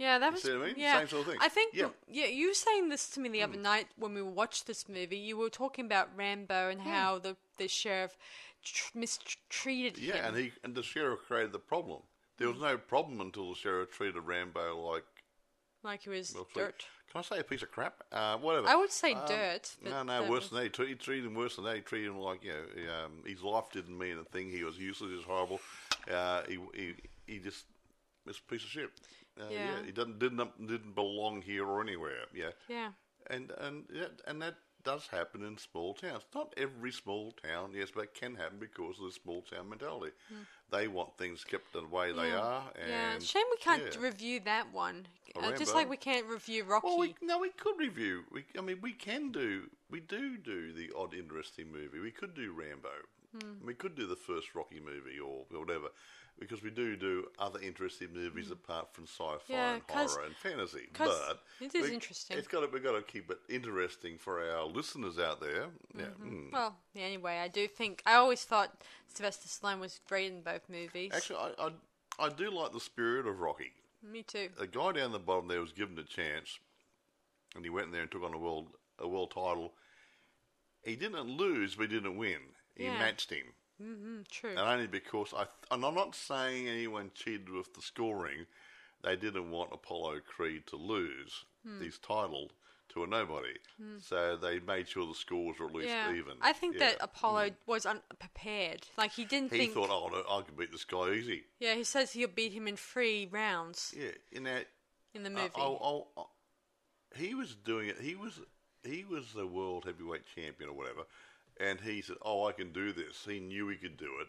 A: Yeah, that was
B: see what I mean?
A: yeah.
B: Same sort of thing.
A: I think
B: Yeah. Hmm.
A: yeah. you were saying this to me the other night when we watched this movie. You were talking about Rambo and how the the sheriff tr- mistreated him.
B: Yeah, and he and the sheriff created the problem. There was no problem until the sheriff treated Rambo like
A: like he was
B: well,
A: dirt.
B: Can I say a piece of crap? Uh, whatever.
A: I would say
B: Um,
A: dirt.
B: No, no, worse
A: was-
B: than that. He, treat- he treated him worse than that. He treated him like you know, um, his life didn't mean a thing. He was useless. He was horrible. Uh, he, he he just was a piece of shit. Uh, yeah.
A: Yeah.
B: he didn't didn't didn't belong here or anywhere. Yeah,
A: Yeah.
B: and and and that does happen in small towns. Not every small town, yes, but it can happen because of the small town mentality. They want things kept the way they
A: yeah.
B: are. And
A: yeah. Shame we can't
B: yeah.
A: review that one. Uh, just like we can't review Rocky.
B: Well, we, no, we could review. We, I mean, we can do. We do do the odd, interesting movie. We could do Rambo.
A: Hmm.
B: We could do the first Rocky movie or whatever, because we do do other interesting movies apart from sci-fi.
A: Yeah,
B: and horror and fantasy. But
A: it is
B: we-
A: interesting.
B: It's got to. We've got to keep it interesting for our listeners out there. Yeah.
A: Mm-hmm.
B: mm.
A: Well, yeah, anyway, I do think I always thought Sylvester Stallone was great in both movies.
B: Actually, I, I I do like the spirit of Rocky.
A: Me too.
B: the guy down the bottom there was given a chance, and he went in there and took on a world a world title. He didn't lose, but he didn't win. He
A: Yeah.
B: matched him,
A: Mm, true.
B: and only because I. And I'm not saying anyone cheated with the scoring. They didn't want Apollo Creed to lose
A: Hmm.
B: his title to a nobody, so they made sure the scores were at least
A: yeah,
B: even.
A: I think
B: Yeah.
A: that Apollo was unprepared. Like he didn't think
B: He
A: think.
B: thought, oh, no, I can beat this guy easy.
A: Yeah, he says he'll beat him in three rounds
B: Yeah, in that
A: in the movie.
B: oh, he was doing it. He was he was the world heavyweight champion or whatever, and he said, "Oh, I can do this." He knew he could do it,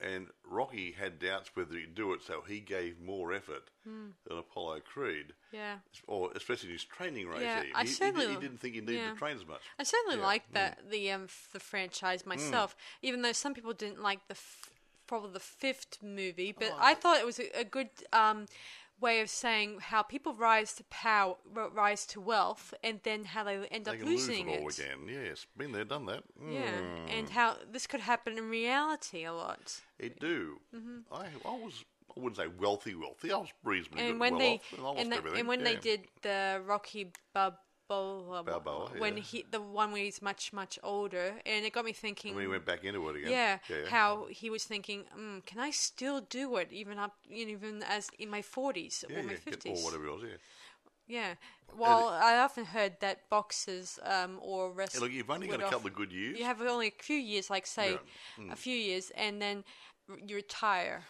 B: and Rocky had doubts whether he'd do it, so he gave more effort
A: Hmm.
B: than Apollo Creed,
A: yeah.
B: or especially in his training regime.
A: Yeah, I
B: he, he,
A: certainly-
B: did- he didn't think he needed
A: yeah.
B: to train as much.
A: I certainly
B: Yeah, Mm.
A: like that the um the franchise myself, even though some people didn't like the f- probably the fifth movie, but
B: Oh.
A: I thought it was a, a good um way of saying how people rise to power, rise to wealth, and then how they end
B: They
A: up
B: can lose
A: losing
B: it all again. Yes, been there, done that.
A: Yeah,
B: Mm.
A: and how this could happen in reality a lot.
B: It do. I, I was. I wouldn't say wealthy, wealthy. I was reasonably
A: Mm-hmm. And
B: good,
A: when
B: well
A: they
B: off, and
A: and, the- and when they did the Rocky Balboa, when
B: yeah.
A: he the one where he's much much older, and it got me thinking.
B: when he went back into it again.
A: yeah,
B: yeah, yeah.
A: how he was thinking, mm, can I still do it even up, you know, even as in my forties or my
B: get- or
A: fifties?
B: whatever it was. Yeah.
A: Yeah. Well, I often heard that boxers um, or wrestlers.
B: look, you've only got a couple of good years.
A: You have only a few years, like say.
B: Mm.
A: a few years, and then you retire.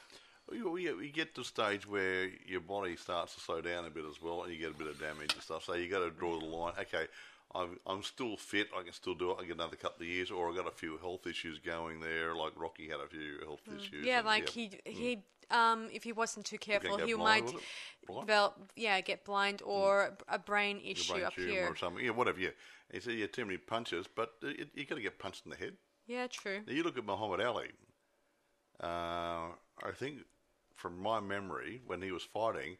B: You, you, you get to the stage where your body starts to slow down a bit as well, and you get a bit of damage and stuff. So you got to draw the line. Okay, I'm I'm still fit. I can still do it. I get another couple of years, or I got a few health issues going there. Like Rocky had a few health issues.
A: Mm. Yeah,
B: and,
A: like he he um if he wasn't too careful, he
B: blind,
A: might
B: was it? Blind?
A: develop yeah get blind or a brain issue
B: brain
A: up
B: tumor
A: here.
B: or something. Yeah, whatever. Yeah, he said yeah, too many punches, but it, you got to get punched in the head.
A: Yeah, true.
B: Now you look at Muhammad Ali. Uh, I think, from my memory, when he was fighting,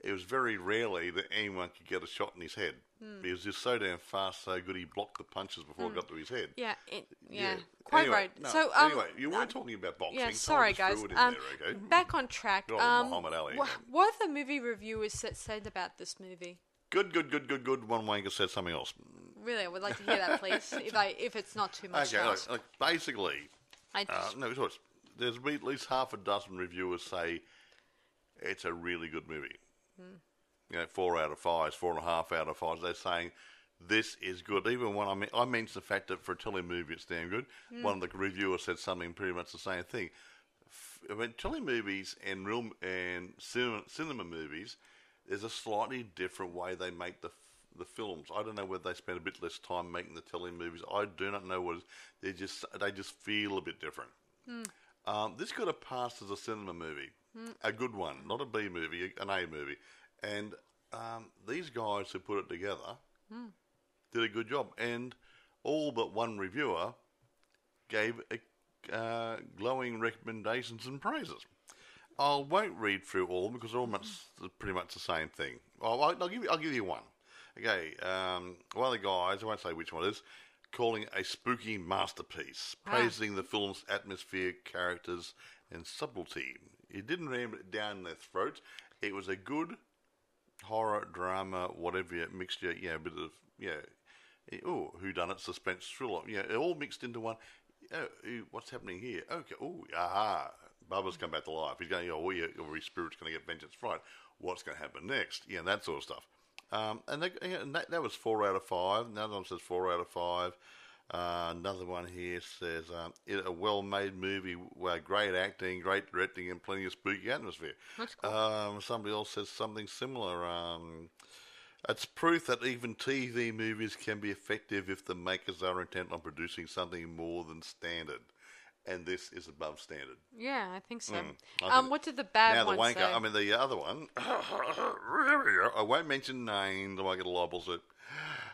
B: it was very rarely that anyone could get a shot in his head. He was just so damn fast, so good. He blocked the punches before it got to his head.
A: Yeah, it, yeah, quite
B: Anyway,
A: right.
B: no,
A: so, um,
B: anyway, you weren't
A: um,
B: talking about boxing.
A: Yeah, sorry
B: just
A: guys.
B: threw it in
A: Um,
B: there, okay?
A: back on track.
B: Old
A: Um,
B: Muhammad Ali.
A: wha- what have the movie reviewers said, said about this movie?
B: Good, good, good, good, good. One wanker said something else.
A: Really, I would like to hear that, please. if I if it's not too much.
B: Okay, look, look, basically,
A: I
B: uh, no, it's there's been at least half a dozen reviewers say it's a really good movie.
A: Hmm.
B: You know, four out of five, four and a half out of five. They're saying this is good. Even when I mean, I mentioned the fact that for a tele movie it's damn good.
A: Hmm.
B: One of the reviewers said something pretty much the same thing. I mean, tele movies and real and cinema, cinema movies, there's a slightly different way they make the the films. I don't know whether they spend a bit less time making the tele movies. I do not know what it is. they just they just feel a bit different. Um, this could have passed as a cinema movie, a good one, not a B movie, an A movie. And um, these guys who put it together did a good job. And all but one reviewer gave a, uh, glowing recommendations and praises. I won't read through all because they're all much, pretty much the same thing. I'll, I'll give you, I'll give you one. Okay, um, one of the guys, I won't say which one it is, calling a spooky masterpiece, praising the film's atmosphere, characters, and subtlety. It didn't ram it down their throats. It was a good horror, drama, whatever mixture, yeah, a bit of, yeah, oh, who done it, suspense, thriller, yeah, it all mixed into one. Oh, ooh, what's happening here? Okay, oh, aha, Bubba's come back to life. He's going, oh, yeah, your spirit's going to get vengeance, right? What's going to happen next? Yeah, that sort of stuff. Um, and, they, and that, that was four out of five. Another one says four out of five. Uh, another one here says um, it, a well-made movie, well, great acting, great directing, and plenty of spooky atmosphere.
A: That's cool.
B: Um, somebody else says something similar. Um, it's proof that even TV movies can be effective if the makers are intent on producing something more than standard. And this is above standard.
A: yeah, I think so.
B: I
A: um,
B: think-
A: what did the bad
B: now the wanker,
A: say?
B: I mean the other one. *coughs* I won't mention names. I get a libel suit.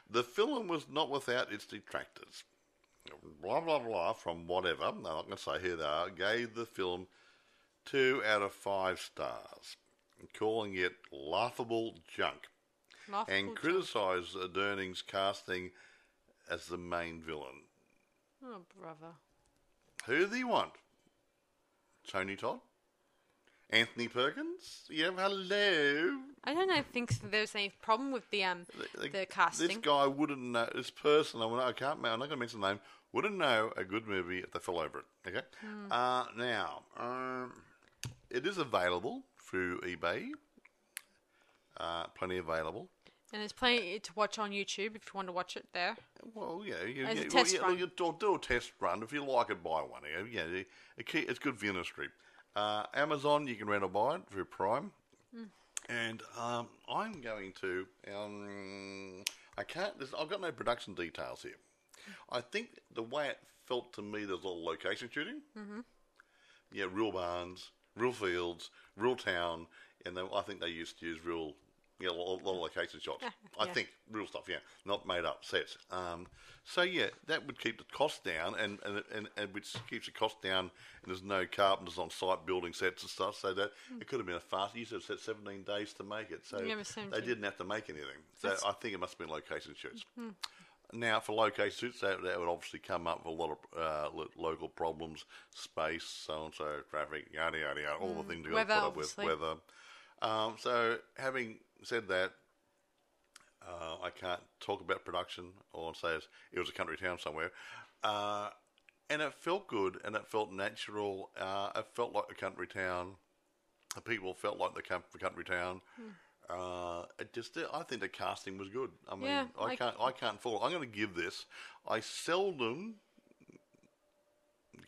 B: The film was not without its detractors. Blah blah blah. From whatever, I'm not going to say who they are. Gave the film two out of five stars, calling it laughable junk,
A: Laughable
B: and criticised Durning's casting as the main villain.
A: Oh, brother.
B: Who do you want? Tony Todd? Anthony Perkins? Yeah, hello.
A: I don't know. Think there's any problem with the um the, casting.
B: This guy wouldn't know. This person, I, I can't. I'm not going to mention the name. Wouldn't know a good movie if they fell over it. Okay.
A: Hmm.
B: Uh, now, um, it is available through eBay. Uh, plenty available.
A: And there's plenty to watch on YouTube if you want to watch it there.
B: Well, yeah, you,
A: As a test
B: well, yeah,
A: run.
B: you do, do a test run. If you like it, buy one. Yeah, yeah it, it, ke- it's good for your industry. Uh, Amazon, you can rent or buy it through Prime.
A: Hmm.
B: And um, I'm going to. Um, I can't. there's- I've got no production details here. I think the way it felt to me, there's a lot of location shooting. Mm-hmm. Yeah, real barns, real fields, real town, and they, I think they used to use real, yeah, a lot, a lot of location shots. I
A: yeah.
B: think real stuff, yeah, not made up sets. Um, so yeah, that would keep the cost down, and and, and, and which keeps the cost down. And there's no carpenters on site building sets and stuff, so that it could have been a fast. You said 17 days to make it, so
A: Yeah, it was
B: they
A: 17.
B: didn't have to make anything. So
A: That's-
B: I think it must have been location shoots. Now, for location shoots, that, that would obviously come up with a lot of uh, lo- local problems, space, so and so, traffic, yada yada yada, all the things you got to put up with, weather. Um, so, having said that, uh, I can't talk about production or say it was a country town somewhere. Uh, and it felt good and it felt natural. Uh, it felt like a country town. The people felt like the country town. Uh, it just, I think the casting was good. I mean,
A: Yeah,
B: I
A: I-
B: can't, I can't fall. I'm going to give this. I seldom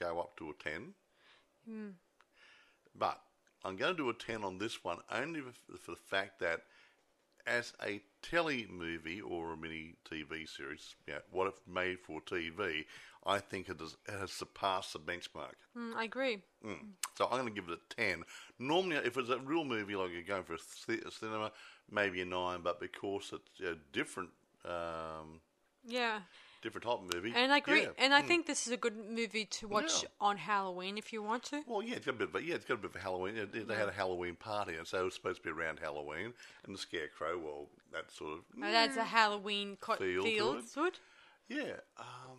B: go up to a ten, but I'm going to do a ten on this one only for, the fact that as a telly movie or a mini TV series, yeah, what it made for TV, I think it has, it has surpassed the benchmark.
A: Mm, I agree.
B: Mm. So I'm going to give it a 10. Normally, if it's a real movie, like you're going for a, th- a cinema, maybe a 9, but because it's a different, um,
A: Yeah.
B: Different type of movie.
A: And I agree.
B: Yeah.
A: And I think this is a good movie to watch
B: Yeah.
A: on Halloween if you want to.
B: Well, yeah, it's got a bit. Of, a- yeah, it's got a bit of a Halloween. They they had a Halloween party, and so it was supposed to be around Halloween. And the scarecrow, well, that sort of
A: It adds a Halloween co-
B: Feel to it.
A: to it.
B: yeah. Um,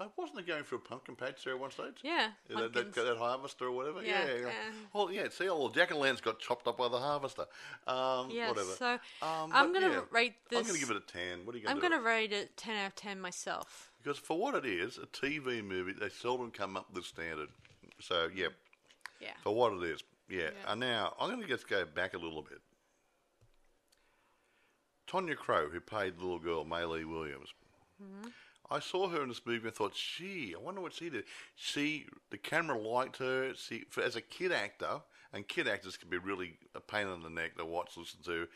B: I wasn't it going for a pumpkin patch there at one stage.
A: Yeah,
B: Yeah, that, that, that harvester or whatever.
A: Yeah,
B: Yeah. yeah. well, yeah. See, all the jack o' lanterns got chopped up by the harvester. Um,
A: Yeah,
B: whatever.
A: so
B: Um,
A: I'm gonna
B: yeah,
A: rate this.
B: I'm going to give it a ten. What are you going to? Do?
A: I'm going to rate it 10 out of 10 myself.
B: Because for what it is, a TV movie, they seldom come up with standard. So, yeah,
A: Yeah.
B: for what it is. Yeah.
A: Yeah.
B: And now, I'm going to just go back a little bit. Tonya Crowe, who played the little girl, Maylee Williams.
A: Mm-hmm.
B: I saw her in this movie and thought, gee, I wonder what she did. She, the camera liked her. She, for, as a kid actor, and kid actors can be really a pain in the neck to watch, listen to.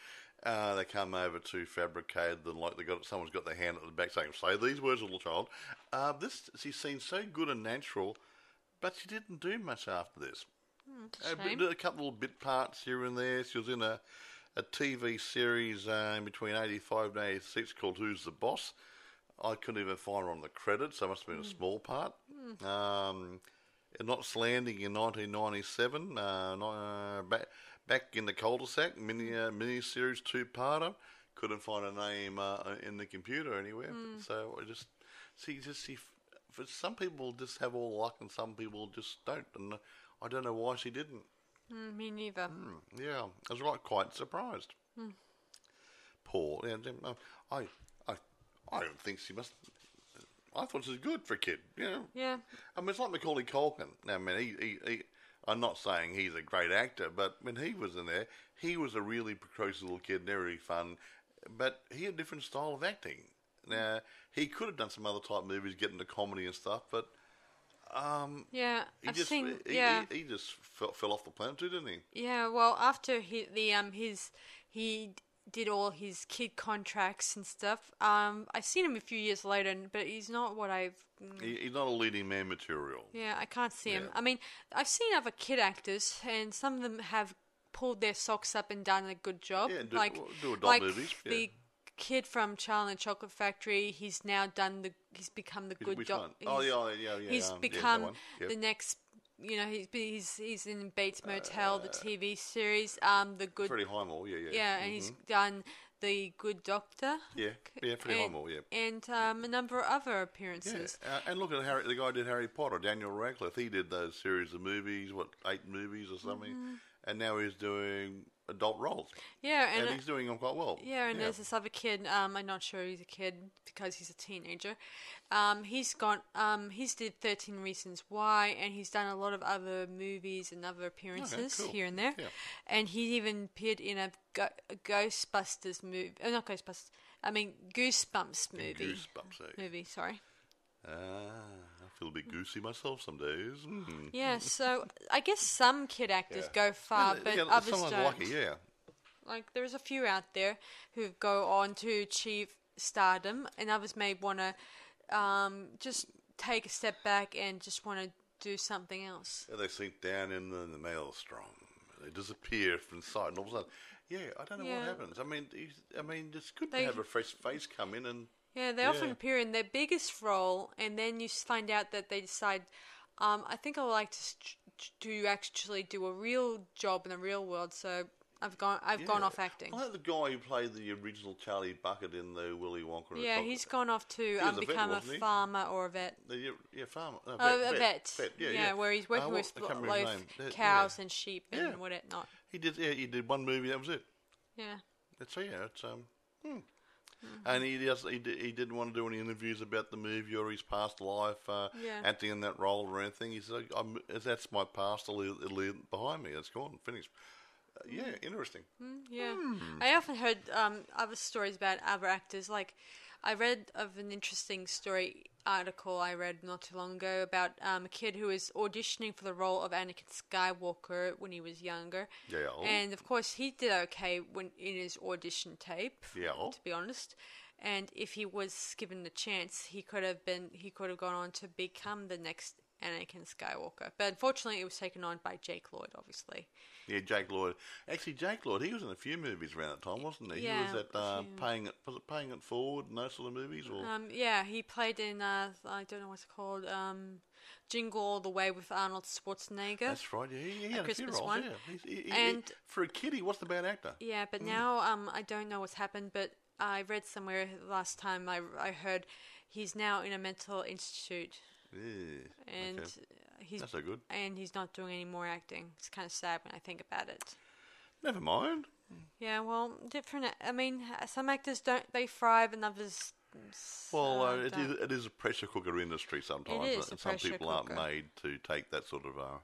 B: Uh, they come over too fabricated and like they got someone's got their hand at the back saying, "Say these words, little child." Uh, this she seemed so good and natural, but she didn't do much after this.
A: a
B: A, bit- did a couple little bit parts here and there. She was in a, a TV series uh, in between 85 and 86 called Who's the Boss. I couldn't even find her on the credits, so it must have been a small part. Um, Knots Landing in 1997, uh, no- uh, back, back in the cul-de-sac, mini, uh, mini-series two-parter. Couldn't find a name uh, in the computer anywhere. So I just, see, just see, for some people just have all luck and some people just don't. And I don't know why she didn't.
A: Mm, me neither.
B: Hmm, Yeah, I was like quite surprised. Poor. Yeah, then, uh, I, I, don't think she must. I thought she was good for a kid. You know.
A: Yeah.
B: I mean, it's like Macaulay Culkin. Now, I mean, he, he, he, I'm not saying he's a great actor, but when he was in there, he was a really precocious little kid, and really fun. But he had a different style of acting. Now, he could have done some other type movies, get into comedy and stuff, but um,
A: Yeah.
B: he
A: I've
B: just
A: seen.
B: he,
A: yeah.
B: he, he just fell, fell off the planet too, didn't he?
A: Yeah, well, after he the um his he did all his kid contracts and stuff. Um, I seen him a few years later, but he's not what I've. mm,
B: He, he's not a leading man material.
A: Yeah, I can't see him. I mean, I've seen other kid actors, and some of them have pulled their socks up and done a good job.
B: Yeah, do-
A: like
B: do adult
A: like
B: movies, yeah.
A: the kid from Charlie and the Chocolate Factory. He's now done the. He's become the good
B: which
A: doc-
B: one? Oh, yeah, yeah, yeah.
A: He's
B: um,
A: become
B: one. Yep.
A: the next. You know, he's he's he's in Bates Motel, the TV series. Um, the good.
B: Freddie Highmore, yeah, yeah.
A: yeah, and he's done the Good Doctor.
B: Yeah, yeah, Freddie
A: and,
B: Highmore, yeah.
A: And um, a number of other
B: Yeah,
A: appearances.
B: uh, and look at Harry, the guy did Harry Potter, Daniel Radcliffe. He did those series of movies, what eight movies or something,
A: Mm-hmm.
B: and now he's doing adult roles,
A: Yeah, and,
B: and,
A: uh,
B: he's doing them quite well.
A: Yeah, and there's this other kid. Um, I'm not sure he's a kid because he's a teenager. Um, he's gone. Um, he's did Thirteen Reasons Why, and he's done a lot of other movies and other appearances
B: cool.
A: here and there.
B: Yeah.
A: And he even appeared in a, Go- a Ghostbusters movie. Oh, not Ghostbusters. I mean Goosebumps movie.
B: Goosebumps, eh?
A: Movie, sorry.
B: Ah, feel a bit goosey myself some days. Mm.
A: Yeah, so I guess some kid actors
B: Yeah.
A: go far, but
B: yeah,
A: others
B: someone's
A: don't.
B: lucky, yeah.
A: like there's a few out there who go on to achieve stardom, and others may want to um, just take a step back and just want to do something else.
B: Yeah, they sink down in the, the maelstrom. They disappear from sight, and all of a sudden, yeah, I don't know
A: Yeah.
B: what happens. I mean, I mean, it's good
A: They-
B: to have a fresh face come in and
A: Yeah, they often appear in their biggest role, and then you find out that they decide, um, I think I would like to st- to actually do a real job in the real world. So I've gone, I've gone off acting.
B: I like the guy who played the original Charlie Bucket in the Willy Wonka.
A: Yeah,
B: Chocolate-
A: he's gone off to um,
B: a vet,
A: become a farmer or a vet.
B: The, yeah, yeah, farmer. No,
A: Oh, a vet.
B: Yeah,
A: yeah,
B: yeah.
A: where he's
B: Uh,
A: working
B: what-
A: with
B: I can't remember
A: like
B: his name. Yeah,
A: cows
B: yeah.
A: and sheep
B: Yeah.
A: and whatnot.
B: He did. Yeah, he did one movie. That was it.
A: Yeah.
B: It's yeah. It's um. hmm.
A: Mm-hmm.
B: And he just He, di- he didn't want to do any interviews about the movie or his past life, uh,
A: Yeah.
B: acting in that role or anything. He said, I'm, "That's my past. It'll leave, it'll behind me. It's gone. Finished." Uh, yeah,
A: Mm.
B: interesting.
A: Yeah,
B: Hmm.
A: I often heard um, other stories about other actors. Like, I read of an interesting story article I read not too long ago about um, a kid who was auditioning for the role of Anakin Skywalker when he was younger.
B: Yeah.
A: And of course, he did okay when in his audition tape.
B: Yeah.
A: To be honest, and if he was given the chance, he could have been. He could have gone on to become the next Anakin Skywalker. But unfortunately, it was taken on by Jake Lloyd, obviously.
B: Yeah, Jake Lloyd. Actually, Jake Lloyd, he was in a few movies around that time, wasn't he?
A: Yeah,
B: he was at uh, paying it. Was it paying it forward and those sort of movies? Or
A: Um, yeah, he played in uh, I don't know what's it called. Um, Jingle All the Way with Arnold Schwarzenegger.
B: that's right. Yeah, he, he had a
A: Christmas
B: roles.
A: one.
B: Yeah, he, he-
A: And-
B: for a kid, he wasn't a bad actor.
A: Yeah, but
B: Mm.
A: now um, I don't know what's happened, but I read somewhere last time I, I heard he's now in a mental institute
B: Yeah,
A: and
B: okay.
A: He's
B: That's so good.
A: and he's not doing any more acting. It's kind of sad when I think about it.
B: Never mind.
A: Yeah, well, different. I mean, some actors don't they thrive, and others.
B: Well, uh, it,
A: don't.
B: is, it is a pressure cooker industry sometimes,
A: is a
B: and some people
A: cooker.
B: aren't made to take that sort of uh,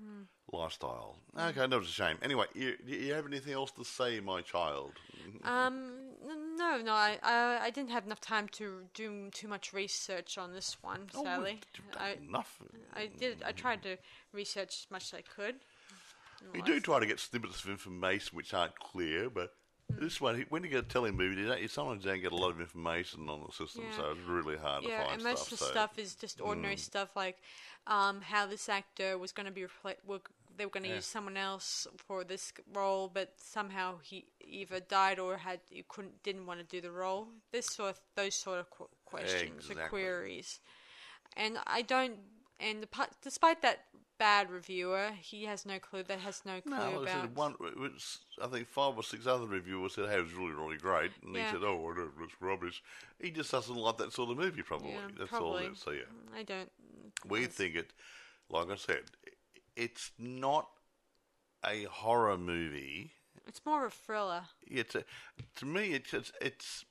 A: Hmm.
B: lifestyle. Okay, that was a shame. Anyway, you, you have anything else to say, my child?
A: Um, no, no, I, I, I didn't have enough time to do too much research on this one,
B: Oh,
A: sadly.
B: you've done
A: I,
B: enough.
A: I did. I tried to research as much as I could.
B: We do try to get snippets of information which aren't clear, but this one, when you get a telemovie, you, don't, you sometimes don't get a lot of information on the system,
A: Yeah.
B: so it's really hard to
A: Yeah,
B: find
A: and most
B: stuff.
A: of the
B: so-
A: stuff is just ordinary stuff like um, how this actor was going to be repla- were, they were going to
B: Yeah.
A: use someone else for this role, but somehow he either died or had you couldn't didn't want to do the role. This sort of those sort of qu- questions or queries, and I don't. And the, despite that bad reviewer, he has no clue. That has no clue
B: No,
A: about.
B: said, one, it was, I think five or six other reviewers said, hey, it was really, really great. And
A: Yeah.
B: he said, oh, well, it's rubbish. He just doesn't like that sort of movie, probably.
A: yeah,
B: That's all
A: probably.
B: it is. So, yeah.
A: I don't.
B: We think it, like I said, it's not a horror movie.
A: It's more of a thriller.
B: It's a, to me, it's, it's, it's,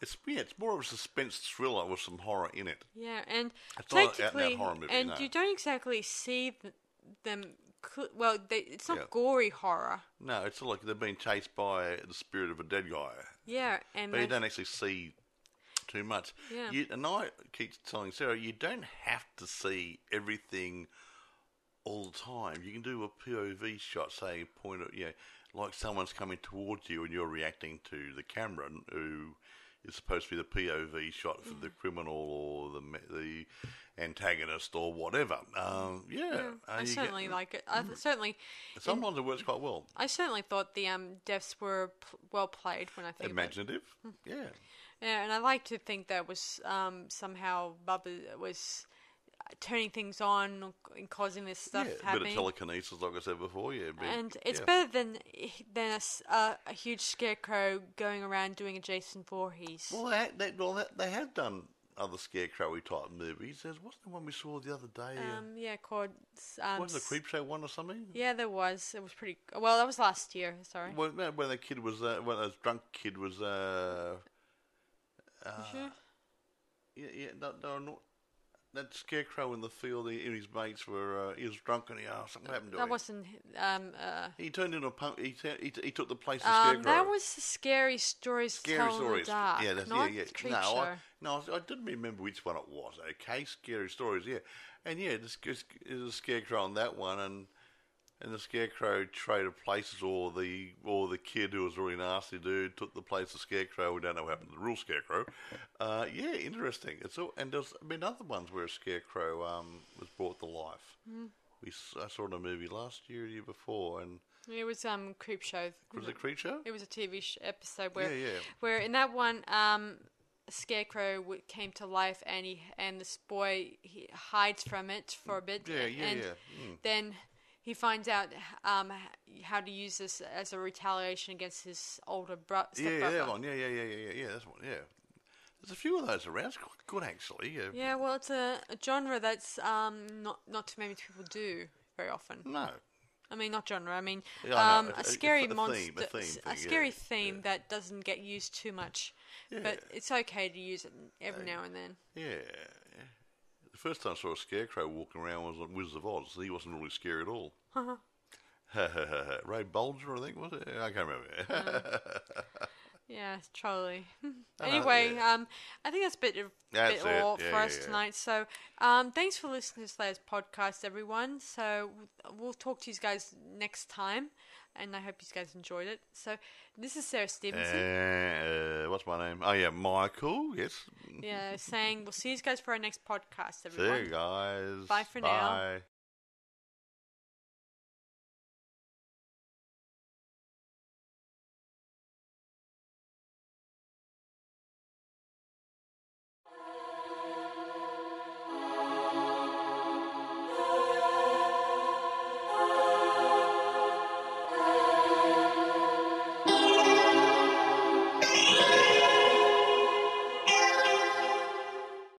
B: it's, yeah, it's more of a suspense thriller with some horror in it.
A: Yeah, and
B: It's not an out-and-out
A: technically,
B: horror movie,
A: and
B: no.
A: you don't exactly see them. Cl- well, they, it's not
B: Yeah.
A: gory horror.
B: No, it's like they're being chased by the spirit of a dead guy.
A: Yeah, and
B: But you don't actually see too much.
A: Yeah.
B: You, and I keep telling Sarah, you don't have to see everything all the time. You can do a POV shot, say, point of, you know, like someone's coming towards you and you're reacting to the camera, who is supposed to be the POV shot for the criminal or the the antagonist or whatever. Um, yeah,
A: yeah, I
B: you get-
A: certainly like it. I certainly,
B: Sometimes it works quite well.
A: I certainly thought the um deaths were p- well played when I think.
B: Imaginative,
A: Hmm.
B: yeah.
A: Yeah, and I like to think that was um somehow Bubba was turning things on and causing this stuff
B: yeah, a bit of telekinesis, like I said before. Yeah,
A: and it's
B: yeah.
A: better than than a, a- a huge scarecrow going around doing a Jason Voorhees.
B: Well, they, they, well, they, they have done other scarecrowy type movies. There's wasn't there one we saw the other day. uh,
A: Um, yeah, called. Um,
B: wasn't it a
A: s-
B: one or something?
A: Yeah, there was. It was pretty. Well, that was last year. Sorry.
B: When, when the kid was, uh, when that drunk kid was, uh,
A: You sure?
B: yeah, yeah, no, that scarecrow in the field. He and his mates were, uh, he was drunk and he, uh, something happened to
A: That
B: him.
A: wasn't. Um. Uh.
B: He turned into a punk. He, t- he, t- he took the place of
A: Um.
B: scarecrow.
A: That was the scary stories. to
B: Scary stories.
A: In the dark,
B: yeah, that's,
A: not
B: yeah, yeah. No,
A: show.
B: I, no, I didn't remember which one it was. Okay, scary stories. Yeah, and yeah, there's, there's a scarecrow on that one, and and the scarecrow traded places, or the or the kid who was a really nasty dude took the place of scarecrow. We don't know what happened to the real scarecrow. Uh, yeah, interesting. It's all, and there's been other ones where a scarecrow um, was brought to life.
A: Hmm.
B: We I saw it in a movie last year, year before, and
A: It was um Creep Show.
B: was it Creature?
A: It was a TV sh- episode where,
B: Yeah, yeah.
A: where in that one, um, a scarecrow w- came to life, and he and this boy he hides from it for a bit.
B: Yeah, yeah,
A: and
B: yeah. Mm.
A: Then he finds out um how to use this as a retaliation against his older bro-
B: Yeah,
A: stepbrother.
B: that one. Yeah, yeah, yeah, yeah, yeah, yeah. That's one. Yeah. There's a few of those around. It's quite good actually. Yeah.
A: Yeah, well, it's a, a genre that's um not not too many people do very often.
B: No.
A: I mean, not genre. I mean,
B: Yeah,
A: um,
B: know.
A: a
B: A- a-
A: scary monster,
B: theme, a theme thing, yeah,
A: scary theme
B: yeah.
A: that doesn't get used too much. But it's okay to use it every now and then.
B: Yeah. The first time I saw a scarecrow walking around was on Wizard of Oz. He wasn't really scary at all. *laughs* Ray Bolger, I think, was it? I can't remember. *laughs*
A: Yeah,
B: Charlie. Know, *laughs*
A: anyway,
B: yeah.
A: um, I think that's a bit of
B: That's
A: bit all
B: Yeah,
A: for
B: yeah,
A: us tonight. So, um, thanks for listening to Slayer's podcast, everyone. So we'll talk to you guys next time, and I hope you guys enjoyed it. So this is Sarah Stevenson.
B: Uh, what's my name? Oh yeah, Michael. Yes.
A: yeah, saying we'll see you guys for our next podcast, everyone.
B: See you guys.
A: Bye for now.
B: Bye.